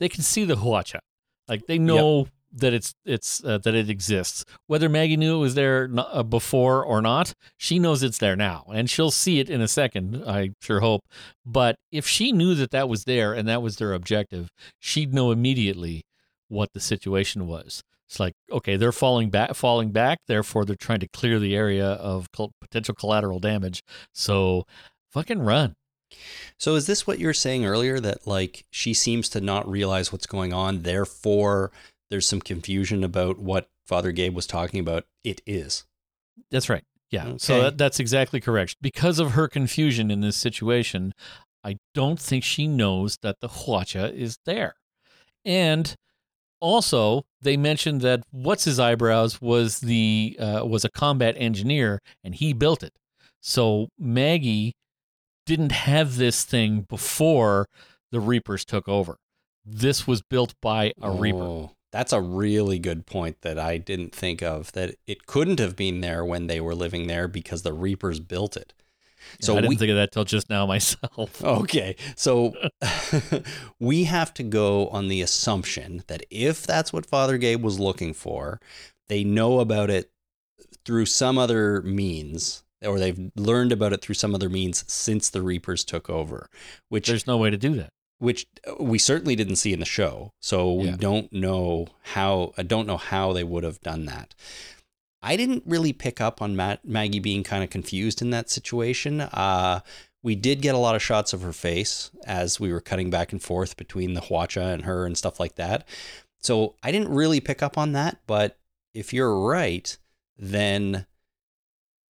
they can see the Hwacha. Like they know that it's it's uh, that it exists. Whether Maggie knew it was there uh, before or not, she knows it's there now, and she'll see it in a second. I sure hope. But if she knew that that was there and that was their objective, she'd know immediately what the situation was. It's like okay, they're falling back, falling back. Therefore, they're trying to clear the area of col- potential collateral damage. So, fucking run. So is this what you were saying earlier that like she seems to not realize what's going on, therefore there's some confusion about what Father Gabe was talking about? It is. That's right. Yeah. So that, that's exactly correct. Because of her confusion in this situation, I don't think she knows that the Hwacha is there. And also, they mentioned that what's his eyebrows was the uh, was a combat engineer, and he built it. So Maggie didn't have this thing before the Reapers took over. This was built by a Reaper. That's a really good point that I didn't think of. That it couldn't have been there when they were living there because the Reapers built it. So So I didn't we, think of that till just now [LAUGHS] myself. Okay. So [LAUGHS] [LAUGHS] we have to go on the assumption that if that's what Father Gabe was looking for, they know about it through some other means, or they've learned about it through some other means since the Reapers took over, which There's no way to do that. Which we certainly didn't see in the show. So we Yeah. don't know how I don't know how they would have done that. I didn't really pick up on Matt, Maggie being kind of confused in that situation. Uh, we did get a lot of shots of her face as we were cutting back and forth between the Hwacha and her and stuff like that. So I didn't really pick up on that. But if you're right, then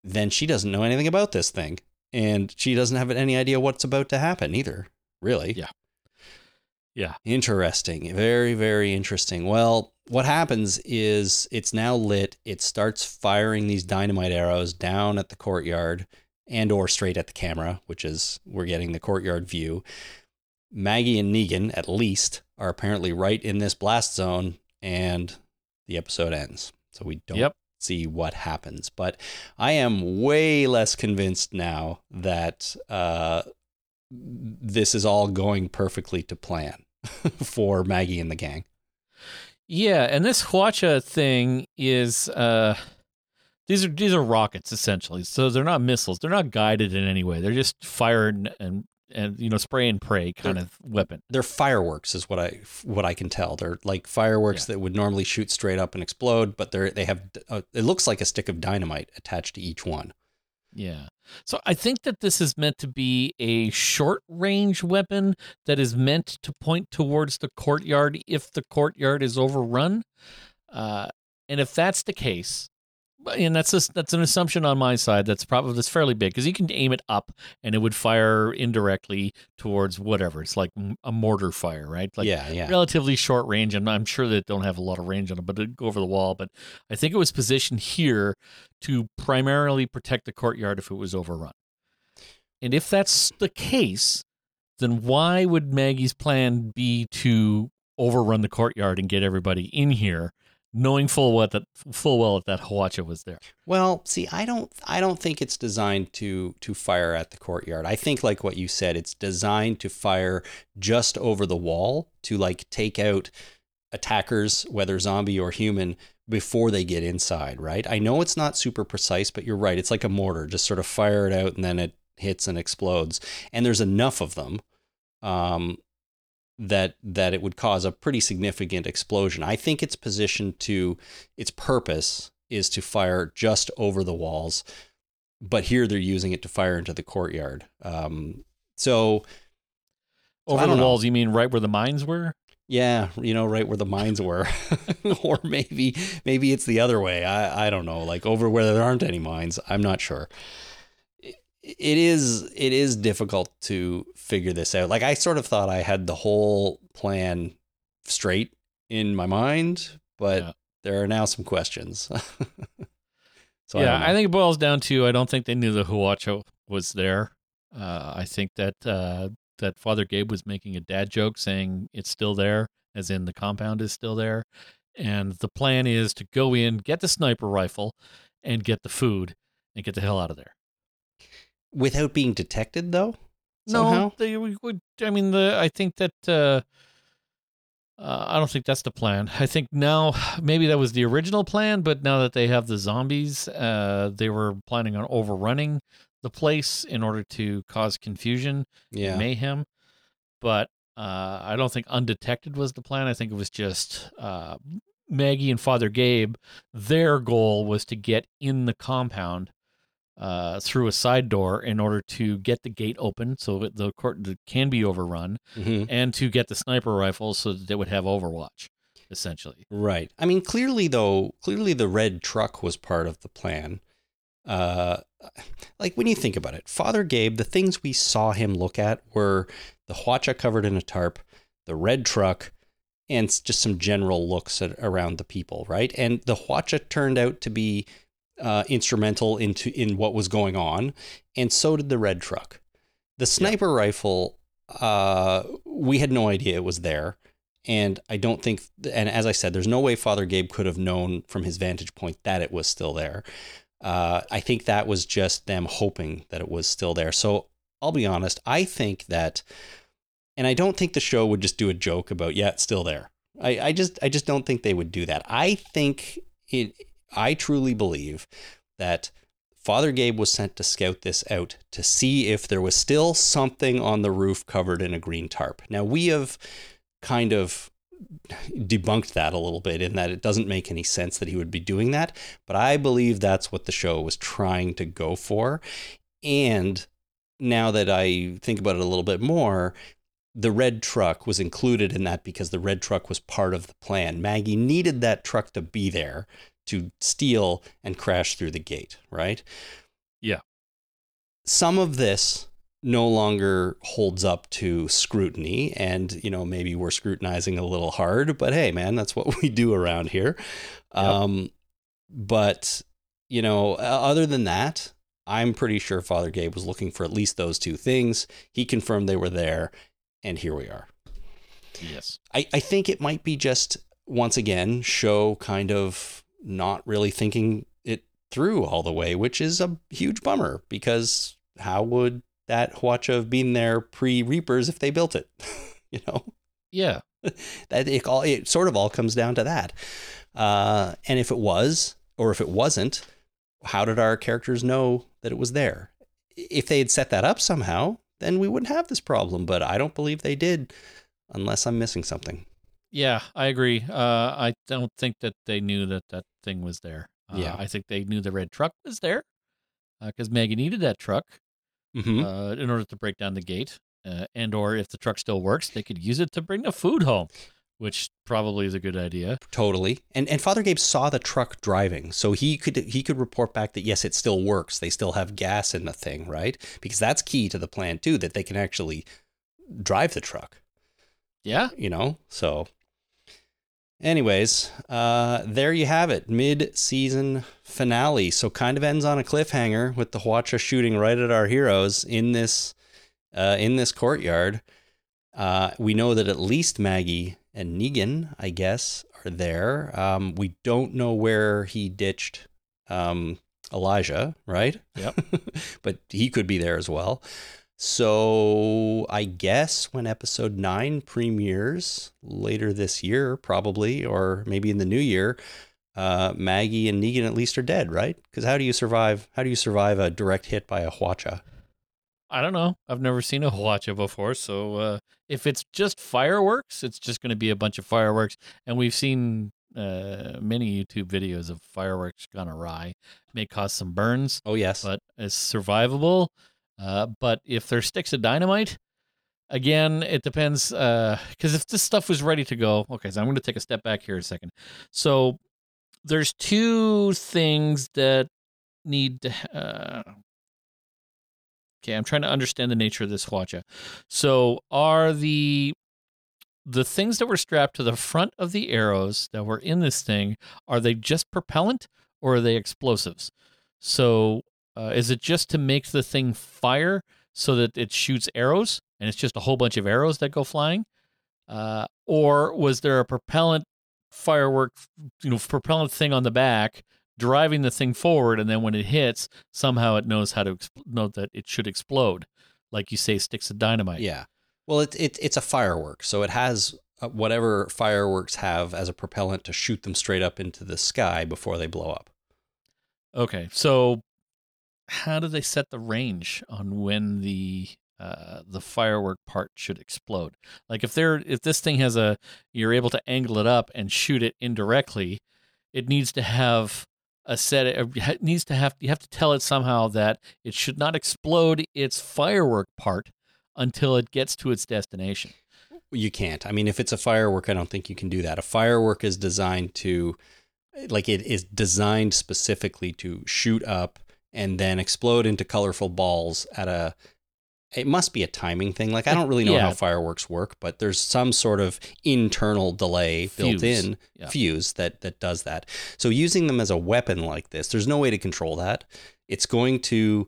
then she doesn't know anything about this thing, and she doesn't have any idea what's about to happen either. Really? Yeah. Yeah. Interesting. Very, very interesting. Well, what happens is it's now lit. It starts firing these dynamite arrows down at the courtyard and or straight at the camera, which is we're getting the courtyard view. Maggie and Negan, at least, are apparently right in this blast zone, and the episode ends. So we don't Yep. see what happens. But I am way less convinced now that uh, this is all going perfectly to plan [LAUGHS] for Maggie and the gang. Yeah, and this Hwacha thing is uh these are these are rockets essentially. So they're not missiles. They're not guided in any way. They're just fired and and, you know spray and pray kind of weapon. They're fireworks, is what I what I can tell. They're like fireworks that would normally shoot straight up and explode, but they're they have uh, it looks like a stick of dynamite attached to each one. Yeah. So I think that this is meant to be a short range weapon that is meant to point towards the courtyard if the courtyard is overrun. Uh, and if that's the case, and that's a, that's an assumption on my side. That's probably that's fairly big because you can aim it up and it would fire indirectly towards whatever. It's like a mortar fire, right? Like yeah, yeah. relatively short range, and I'm sure they don't have a lot of range on it, but it'd go over the wall. But I think it was positioned here to primarily protect the courtyard if it was overrun. And if that's the case, then why would Maggie's plan be to overrun the courtyard and get everybody in here, knowing full well that full well that Hwacha was there? Well, see, I don't I don't think it's designed to to fire at the courtyard. I think like what you said, it's designed to fire just over the wall to like take out attackers, whether zombie or human, before they get inside, right? I know it's not super precise, but you're right. It's like a mortar, just sort of fire it out and then it hits and explodes. And there's enough of them um, that that it would cause a pretty significant explosion. I think it's position to its purpose is to fire just over the walls, but here they're using it to fire into the courtyard. Um, so Over the know. walls, you mean right where the mines were? yeah, you know, right where the mines were, [LAUGHS] or maybe maybe it's the other way. I I don't know, like over where there aren't any mines. I'm not sure. It is it is difficult to figure this out. Like I sort of thought I had the whole plan straight in my mind, but Yeah. there are now some questions. [LAUGHS] so yeah, I, I, think it boils down to I don't think they knew the Hwacha was there. Uh, I think that uh, that Father Gabe was making a dad joke saying it's still there, as in the compound is still there, and the plan is to go in, get the sniper rifle, and get the food, and get the hell out of there. Without being detected though. Somehow? No, they would. I mean, the I think that uh, uh, I don't think that's the plan. I think now [SIGHS] maybe that was the original plan, but now that they have the zombies, uh, they were planning on overrunning the place in order to cause confusion, Yeah. mayhem. But uh, I don't think undetected was the plan. I think it was just uh, Maggie and Father Gabe. Their goal was to get in the compound uh, through a side door in order to get the gate open so that the court can be overrun hmm and to get the sniper rifle so that they would have overwatch essentially Right. I mean, clearly though, clearly the red truck was part of the plan. Uh, like when you think about it, Father Gabe, the things we saw him look at were the Hwacha covered in a tarp, the red truck, and just some general looks at, around the people, right? And the Hwacha turned out to be uh, instrumental into in what was going on, and so did the red truck. The sniper rifle, uh, we had no idea it was there. And I don't think, and as I said, there's no way Father Gabe could have known from his vantage point that it was still there. Uh, I think that was just them hoping that it was still there. So I'll be honest, I think that, and I don't think the show would just do a joke about, yeah, it's still there. I, I just, I just don't think they would do that. I think it, I truly believe that Father Gabe was sent to scout this out to see if there was still something on the roof covered in a green tarp. Now, we have kind of debunked that a little bit in that it doesn't make any sense that he would be doing that, but I believe that's what the show was trying to go for. And now that I think about it a little bit more, the red truck was included in that because the red truck was part of the plan. Maggie needed that truck to be there to steal and crash through the gate, right? Yeah. Some of this no longer holds up to scrutiny and you know maybe we're scrutinizing a little hard but hey man that's what [LAUGHS] we do around here. Um but you know other than that i'm pretty sure father gabe was looking for at least those two things. He confirmed they were there and here we are. Yes. I, I think it might be just once again show kind of not really thinking it through all the way, which is a huge bummer because how would that Hwacha have been there pre Reapers if they built it? [LAUGHS] you know, yeah [LAUGHS] that it all it sort of all comes down to that. Uh, and if it was, or if it wasn't, how did our characters know that it was there? If they had set that up somehow, then we wouldn't have this problem. But I don't believe they did, unless I'm missing something. yeah i agree uh i don't think that they knew that that thing was there uh, Yeah. i think they knew the red truck was there because maggie needed that truck Mm-hmm. uh, in order to break down the gate uh, and or if the truck still works they could use it to bring the food home which probably is a good idea Totally. And and Father Gabe saw the truck driving, so he could he could report back that yes, it still works. They still have gas in the thing, right? Because that's key to the plan too, that they can actually drive the truck. yeah You know, so. Anyways, uh, there you have it, mid-season finale. So kind of ends on a cliffhanger with the Hwacha shooting right at our heroes in this, uh, in this courtyard. Uh, we know that at least Maggie and Negan, I guess, are there. Um, we don't know where he ditched um, Elijah, right? Yep. [LAUGHS] but he could be there as well. So I guess when episode nine premieres later this year, probably, or maybe in the new year, uh, Maggie and Negan at least are dead, right? Because how do you survive? How do you survive a direct hit by a Hwacha? I don't know. I've never seen a Hwacha before, so uh, if it's just fireworks, it's just going to be a bunch of fireworks. And we've seen uh, many YouTube videos of fireworks gone awry. May cause some burns, Oh yes, but it's survivable. Uh, but if there's sticks of dynamite, again, it depends. Because if this stuff was ready to go, okay, so I'm going to take a step back here a second. So there's two things that need to. Uh, okay, I'm trying to understand the nature of this Hwacha. So are the the things that were strapped to the front of the arrows that were in this thing are they just propellant or are they explosives? So uh, is it just to make the thing fire so that it shoots arrows and it's just a whole bunch of arrows that go flying? Uh, or was there a propellant firework, you know, propellant thing on the back driving the thing forward, and then when it hits, somehow it knows how to expl- know that it should explode, like you say, sticks of dynamite. Yeah. Well, it, it it's a firework, so it has uh, whatever fireworks have as a propellant to shoot them straight up into the sky before they blow up. Okay, so how do they set the range on when the uh, the firework part should explode? Like if they're if this thing has a you're able to angle it up and shoot it indirectly, it needs to have a set it needs to have you have to tell it somehow that it should not explode its firework part until it gets to its destination. You can't. I mean, if it's a firework, I don't think you can do that. A firework is designed to, like, it is designed specifically to shoot up and then explode into colorful balls at a. It must be a timing thing. Like, I don't really know Yeah. how fireworks work, but there's some sort of internal delay built in, Yeah. fuse that that does that. So using them as a weapon like this, there's no way to control that. It's going to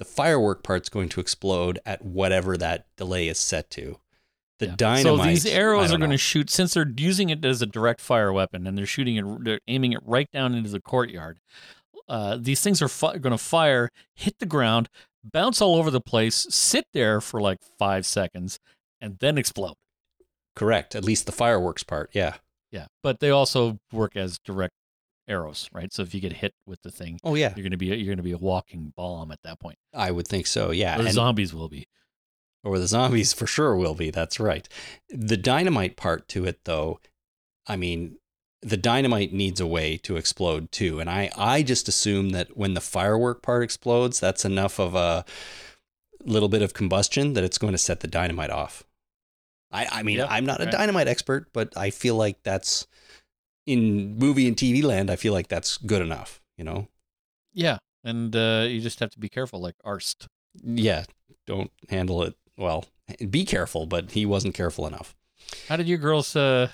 the firework part's going to explode at whatever that delay is set to. The Yeah. dynamite. So these arrows are going to shoot since they're using it as a direct fire weapon and they're shooting it, they're aiming it right down into the courtyard. Uh, these things are fi- going to fire, hit the ground, bounce all over the place, sit there for like five seconds, and then explode. Correct. At least the fireworks part. Yeah. Yeah, but they also work as direct arrows, right? So if you get hit with the thing, Oh yeah. you're going to be you're going to be a walking bomb at that point. I would think so. Yeah. Or the And- zombies will be. or the zombies for sure will be. That's right. The dynamite part to it, though, I mean, the dynamite needs a way to explode too. And I, I just assume that when the firework part explodes, that's enough of a little bit of combustion that it's going to set the dynamite off. I, I mean, Yep, I'm not a dynamite expert, but I feel like that's in movie and TV land. I feel like that's good enough. You know? Yeah, and uh, you just have to be careful, like Arzt. Yeah. Don't handle it well. Be careful, but he wasn't careful enough. How did your girls? Uh,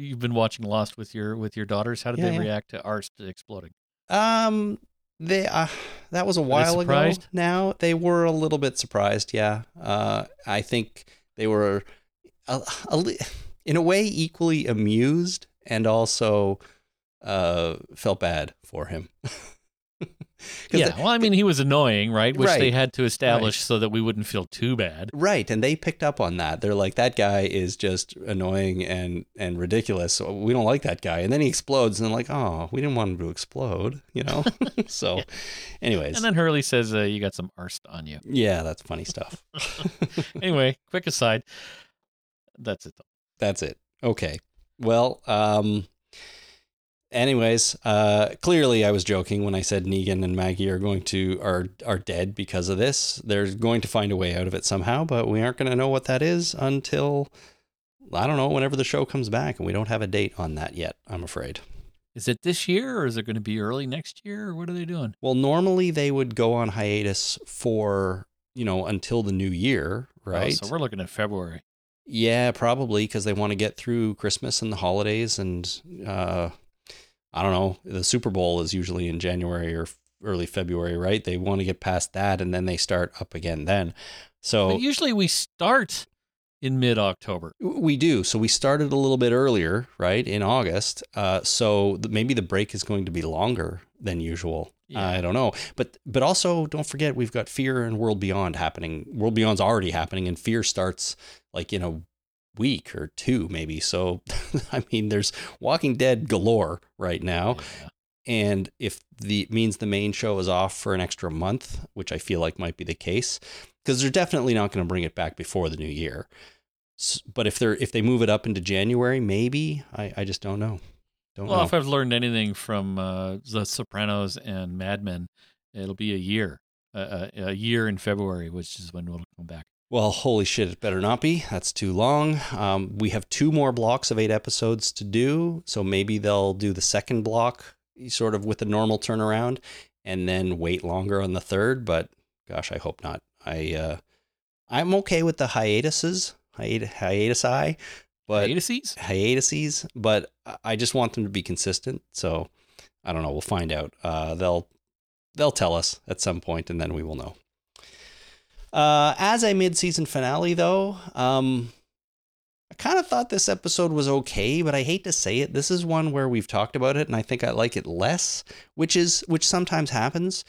you've been watching Lost with your with your daughters. How did Yeah, they yeah. react to Arzt exploding? Um, they uh, [SIGHS] that was a while ago. Now they were a little bit surprised. Yeah. Uh, I think they were a, [SIGHS] a, [SIGHS] in a way equally amused and also uh felt bad for him. [LAUGHS] [LAUGHS] Yeah, well, I mean, he was annoying, right? Which they had to establish so that we wouldn't feel too bad. Right, and they picked up on that. They're like, that guy is just annoying and and ridiculous. So we don't like that guy. And then he explodes, and they're like, oh, we didn't want him to explode, you know. [LAUGHS] [LAUGHS] so, anyways, And then Hurley says, uh, "You got some Arzt on you." yeah, that's funny stuff. anyway, quick aside. That's it. Though. That's it. Okay. Well, um, anyways, uh, clearly I was joking when I said Negan and Maggie are going to are are dead because of this. They're going to find a way out of it somehow, but we aren't going to know what that is until I don't know whenever the show comes back, and we don't have a date on that yet. I'm afraid. Is it this year or is it going to be early next year? Or what are they doing? Well, normally they would go on hiatus for you know until the new year, Oh, right? so we're looking at February. Yeah, probably because they want to get through Christmas and the holidays, and uh, I don't know. The Super Bowl is usually in January or early February, right? They want to get past that, and then they start up again. Then, so But usually we start in mid October. we do. So we started a little bit earlier, right, in August. Uh, so th- maybe the break is going to be longer than usual. Yeah. I don't know, but but also don't forget we've got Fear and World Beyond happening. World Beyond's already happening, and Fear starts like in a week or two, maybe. So [LAUGHS] I mean, there's Walking Dead galore right now, Yeah. and if the means the main show is off for an extra month, which I feel like might be the case, because they're definitely not going to bring it back before the new year. But if they're if they move it up into January, maybe I, I just don't know. Don't Well, know. if I've learned anything from uh, The Sopranos and Mad Men, it'll be a year, uh, a, a year in February, which is when we'll come back. Well, holy shit, it better not be. That's too long. Um, we have two more blocks of eight episodes to do. So maybe they'll do the second block sort of with a normal turnaround and then wait longer on the third. But gosh, I hope not. I, uh, I'm okay with the hiatuses, hiat- hiatus eye, but Hiatuses? hiatuses, but I just want them to be consistent. So I don't know. We'll find out. Uh, they'll they'll tell us at some point, and then we will know. Uh, as a mid-season finale, though, um, I kind of thought this episode was okay, but I hate to say it. This is one where we've talked about it, and I think I like it less, which is which sometimes happens.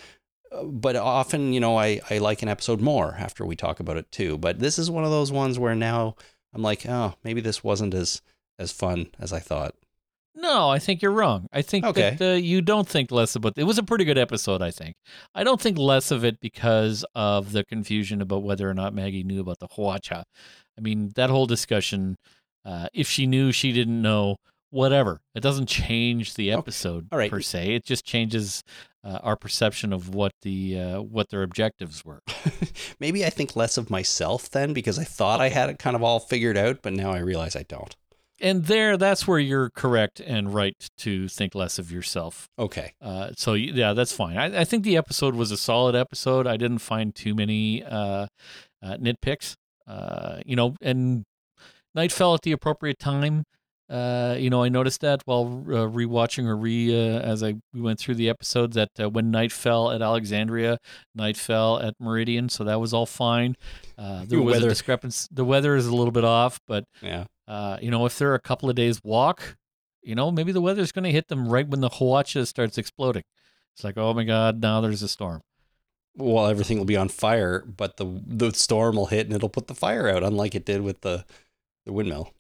Uh, But often, you know, I, I like an episode more after we talk about it too. But this is one of those ones where now I'm like, oh, maybe this wasn't as as fun as I thought. No, I think you're wrong. I think Okay. that uh, you don't think less about it. was a pretty good episode, I think. I don't think less of it because of the confusion about whether or not Maggie knew about the Hwacha. I mean, that whole discussion, uh, if she knew, she didn't know, whatever. It doesn't change the Okay. episode All right. per se. It just changes uh, our perception of what the uh, what their objectives were. [LAUGHS] maybe I think less of myself then because I thought I had it kind of all figured out, but now I realize I don't. And there, that's where you're correct and right to think less of yourself. Okay. Uh, so yeah, that's fine. I, I think the episode was a solid episode. I didn't find too many uh, uh, nitpicks. Uh, you know, and night fell at the appropriate time. Uh, you know, I noticed that while uh, rewatching or re uh, as I we went through the episodes that uh, when night fell at Alexandria, night fell at Meridian, so that was all fine. Uh, [LAUGHS] there The was weather- a discrepancy. The weather is a little bit off, but Yeah. Uh, you know, if they're a couple of days walk, you know, maybe the weather's going to hit them right when the Hwacha starts exploding. It's like, oh my God, now there's a storm. Well, everything will be on fire, but the the storm will hit and it'll put the fire out, unlike it did with the the windmill.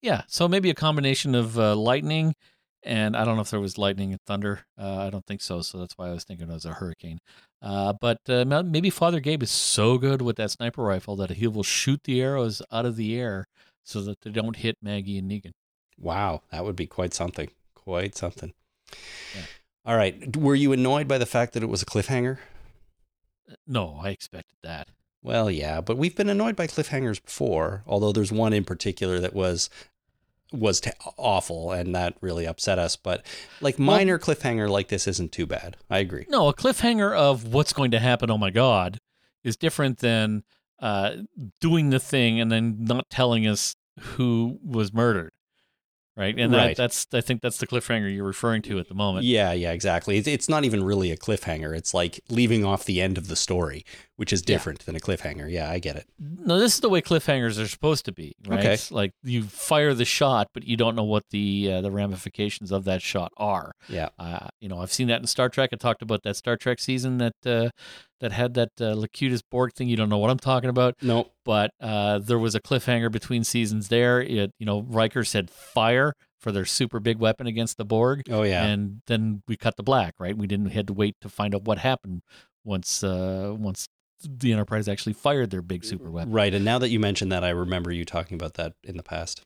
Yeah, so maybe a combination of uh, lightning and I don't know if there was lightning and thunder. Uh, I don't think so, so that's why I was thinking it was a hurricane. Uh, but uh, maybe Father Gabe is so good with that sniper rifle that he will shoot the arrows out of the air so that they don't hit Maggie and Negan. Wow, that would be quite something. Quite something. Yeah. All right. Were you annoyed by the fact that it was a cliffhanger? Uh, no, I expected that. Well, yeah, but we've been annoyed by cliffhangers before. Although there's one in particular that was was t- awful, and that really upset us. But like Well- minor cliffhanger like this isn't too bad. I agree. No, a cliffhanger of what's going to happen, oh my God, is different than uh, doing the thing and then not telling us who was murdered. Right. And Right. That, that's, I think that's the cliffhanger you're referring to at the moment. Yeah, yeah, exactly. It's, it's not even really a cliffhanger. It's like leaving off the end of the story, which is Yeah. different than a cliffhanger. Yeah, I get it. No, this is the way cliffhangers are supposed to be. Right. Okay. It's like you fire the shot, but you don't know what the uh, the ramifications of that shot are. Yeah. Uh, you know, I've seen that in Star Trek. I talked about that Star Trek season that uh, that had that uh, Locutus Borg thing. You don't know what I'm talking about. No. but uh, there was a cliffhanger between seasons there. It, you know, Riker said fire for their super big weapon against the Borg, Oh yeah. and then we cut the black. Right, we didn't we had to wait to find out what happened once uh, once the Enterprise actually fired their big super weapon. Right. And now that you mention that, I remember you talking about that in the past.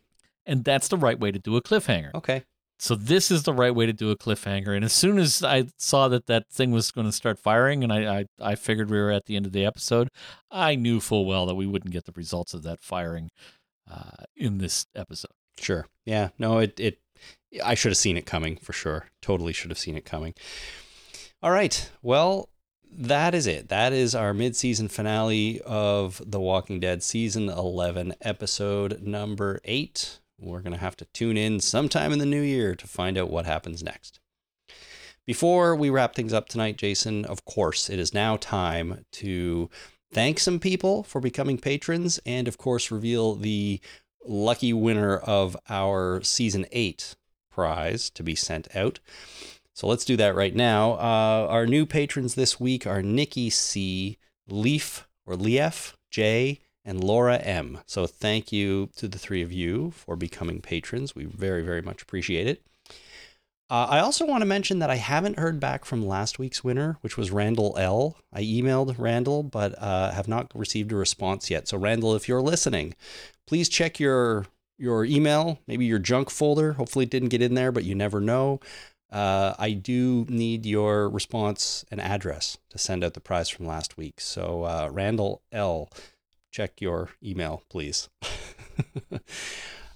And that's the right way to do a cliffhanger. Okay. So this is the right way to do a cliffhanger. And as soon as I saw that that thing was going to start firing, and I, I I figured we were at the end of the episode, I knew full well that we wouldn't get the results of that firing uh, in this episode. Sure. Yeah. No, it, it, I should have seen it coming for sure. Totally should have seen it coming. All right. Well, that is it. That is our mid season finale of The Walking Dead season 11, episode number eight. We're going to have to tune in sometime in the new year to find out what happens next. Before we wrap things up tonight, Jason, of course, it is now time to thank some people for becoming patrons and, of course, reveal the lucky winner of our season eight prize to be sent out. So let's do that right now. Uh, our new patrons this week are Nikki C, Leaf or Leaf J, and Laura M. So thank you to the three of you for becoming patrons. We very, very much appreciate it. Uh, I also want to mention that I haven't heard back from last week's winner, which was Randall L. I emailed Randall, but uh, have not received a response yet. So Randall, if you're listening, please check your your email, maybe your junk folder. Hopefully, it didn't get in there, but you never know. Uh, I do need your response and address to send out the prize from last week. So uh, Randall L, check your email, please. [LAUGHS] uh,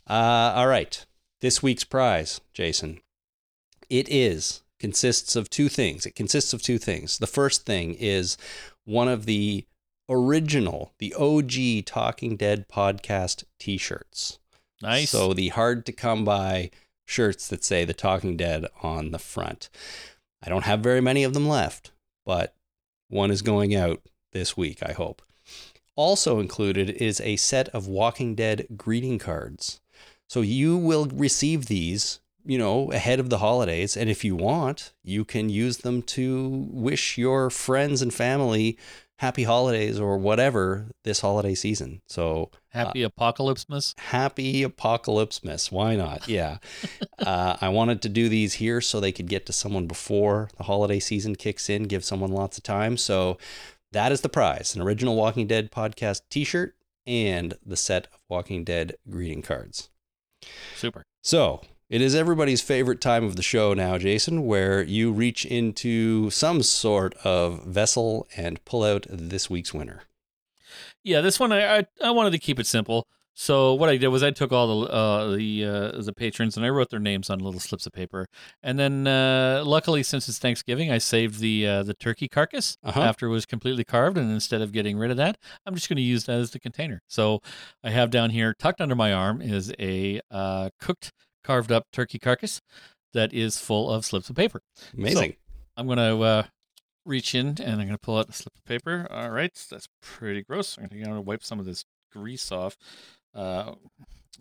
all right, this week's prize, Jason. It is consists of two things. It consists of two things. The first thing is one of the original, the OG Talking Dead podcast T-shirts. Nice. So the hard to come by shirts that say The Talking Dead on the front. I don't have very many of them left, but one is going out this week, I hope. Also included is a set of Walking Dead greeting cards. So you will receive these, you know, ahead of the holidays. And if you want, you can use them to wish your friends and family happy holidays or whatever this holiday season. So Happy Apocalypse Miss. happy apocalypse miss why not [LAUGHS] yeah uh, i wanted to do these here so they could get to someone before the holiday season kicks in give someone lots of time so that is the prize an original walking dead podcast t-shirt and the set of walking dead greeting cards Super. so it is everybody's favorite time of the show now jason where you reach into some sort of vessel and pull out this week's winner Yeah, this one I, I I wanted to keep it simple. So what I did was I took all the uh, the uh, the patrons and I wrote their names on little slips of paper, and then uh, luckily since it's Thanksgiving, I saved the uh, the turkey carcass Uh-huh. after it was completely carved, and instead of getting rid of that, I'm just going to use that as the container. So I have down here tucked under my arm is a uh, cooked carved up turkey carcass that is full of slips of paper. amazing I'm going to uh, reach in and I'm going to pull out the slip of paper. All right, that's pretty gross. I'm going to wipe some of this grease off. Uh,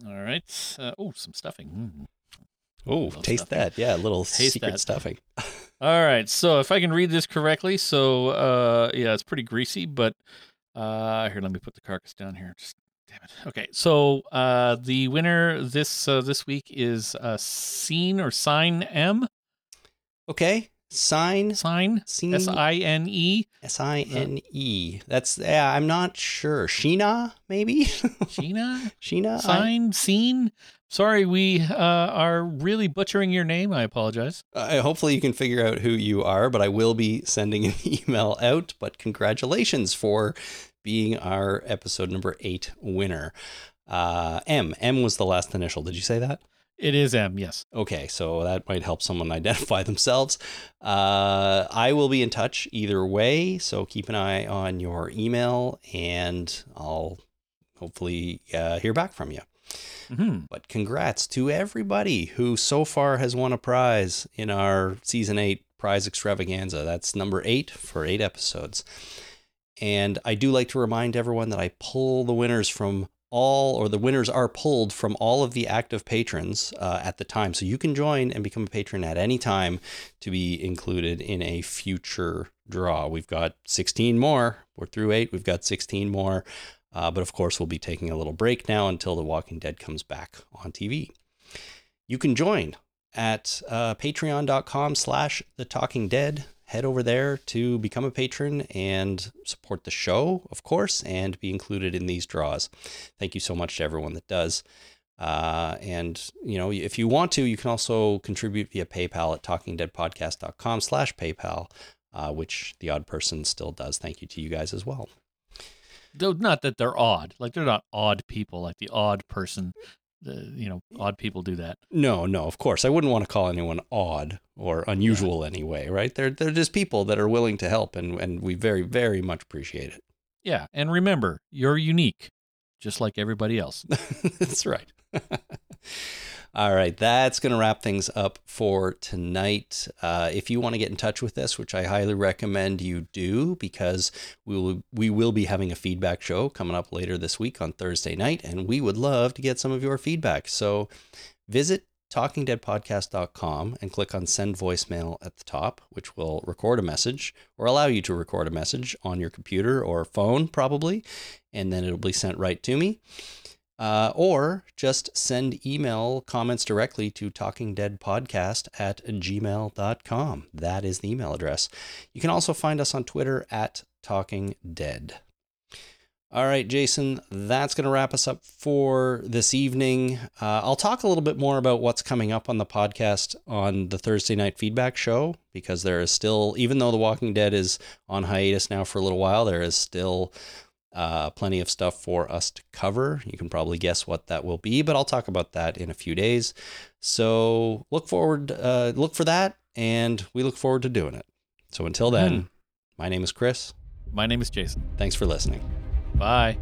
all right. Uh, oh, some stuffing. Mm. oh taste stuffing. that yeah a little Taste secret that. stuffing [LAUGHS] All right. So if I can read this correctly, so uh, yeah, it's pretty greasy, but uh, here, let me put the carcass down here. Just damn it. Okay. So uh, the winner this uh, this week is uh, Scene or Sign M. okay sign Sign. S I N E. S I N E. That's yeah. I'm not sure. Sheena, maybe. [LAUGHS] Sheena. Sheena. I- Sign. Scene. Sorry, we uh, are really butchering your name. I apologize. I, hopefully you can figure out who you are, but I will be sending an [LAUGHS] email out. But congratulations for being our episode number eight winner. Uh, M. M was the last initial. Did you say that? It is M. Yes. Okay, so that might help someone [LAUGHS] identify themselves. Uh, I will be in touch either way, so keep an eye on your email, and I'll hopefully uh, hear back from you. hmm But congrats to everybody who so far has won a prize in our season eight prize extravaganza. That's number eight for eight episodes. And I do like to remind everyone that I pull the winners from all, or the winners are pulled from all of the active patrons uh, at the time. So you can join and become a patron at any time to be included in a future draw. We've got 16 more. We're through eight. We've got 16 more. Uh, but of course, we'll be taking a little break now until The Walking Dead comes back on TV. You can join at uh, patreon.com slash The Talking Dead. Head over there to become a patron and support the show, of course, and be included in these draws. Thank you so much to everyone that does. Uh, and, you know, if you want to, you can also contribute via PayPal at talkingdeadpodcast.com slash PayPal, uh, which the odd person still does. Thank you to you guys as well. Though not that they're odd. Like they're not odd people. Like the odd person. The you know odd people do that. No, no, of course. I wouldn't want to call anyone odd or unusual anyway, right? They're they're just people that are willing to help and, and we very, very much appreciate it. Yeah, and remember, you're unique, just like everybody else. [LAUGHS] That's right. [LAUGHS] All right, that's going to wrap things up for tonight. Uh, if you want to get in touch with us, which I highly recommend you do, because we will we will be having a feedback show coming up later this week on Thursday night, and we would love to get some of your feedback. So visit talkingdeadpodcast.com and click on send voicemail at the top, which will record a message or allow you to record a message on your computer or phone, probably, and then it'll be sent right to me. Uh, or just send email comments directly to talkingdeadpodcast at gmail.com. That is the email address. You can also find us on Twitter at talkingdead. All right, Jason, that's going to wrap us up for this evening. Uh, I'll talk a little bit more about what's coming up on the podcast on the Thursday night feedback show because there is still, even though The Walking Dead is on hiatus now for a little while, there is still uh, plenty of stuff for us to cover. You can probably guess what that will be, but I'll talk about that in a few days. So look forward, uh, look for that, and we look forward to doing it. So until then, Hmm. my name is Chris. My name is Jason. Thanks for listening. Bye.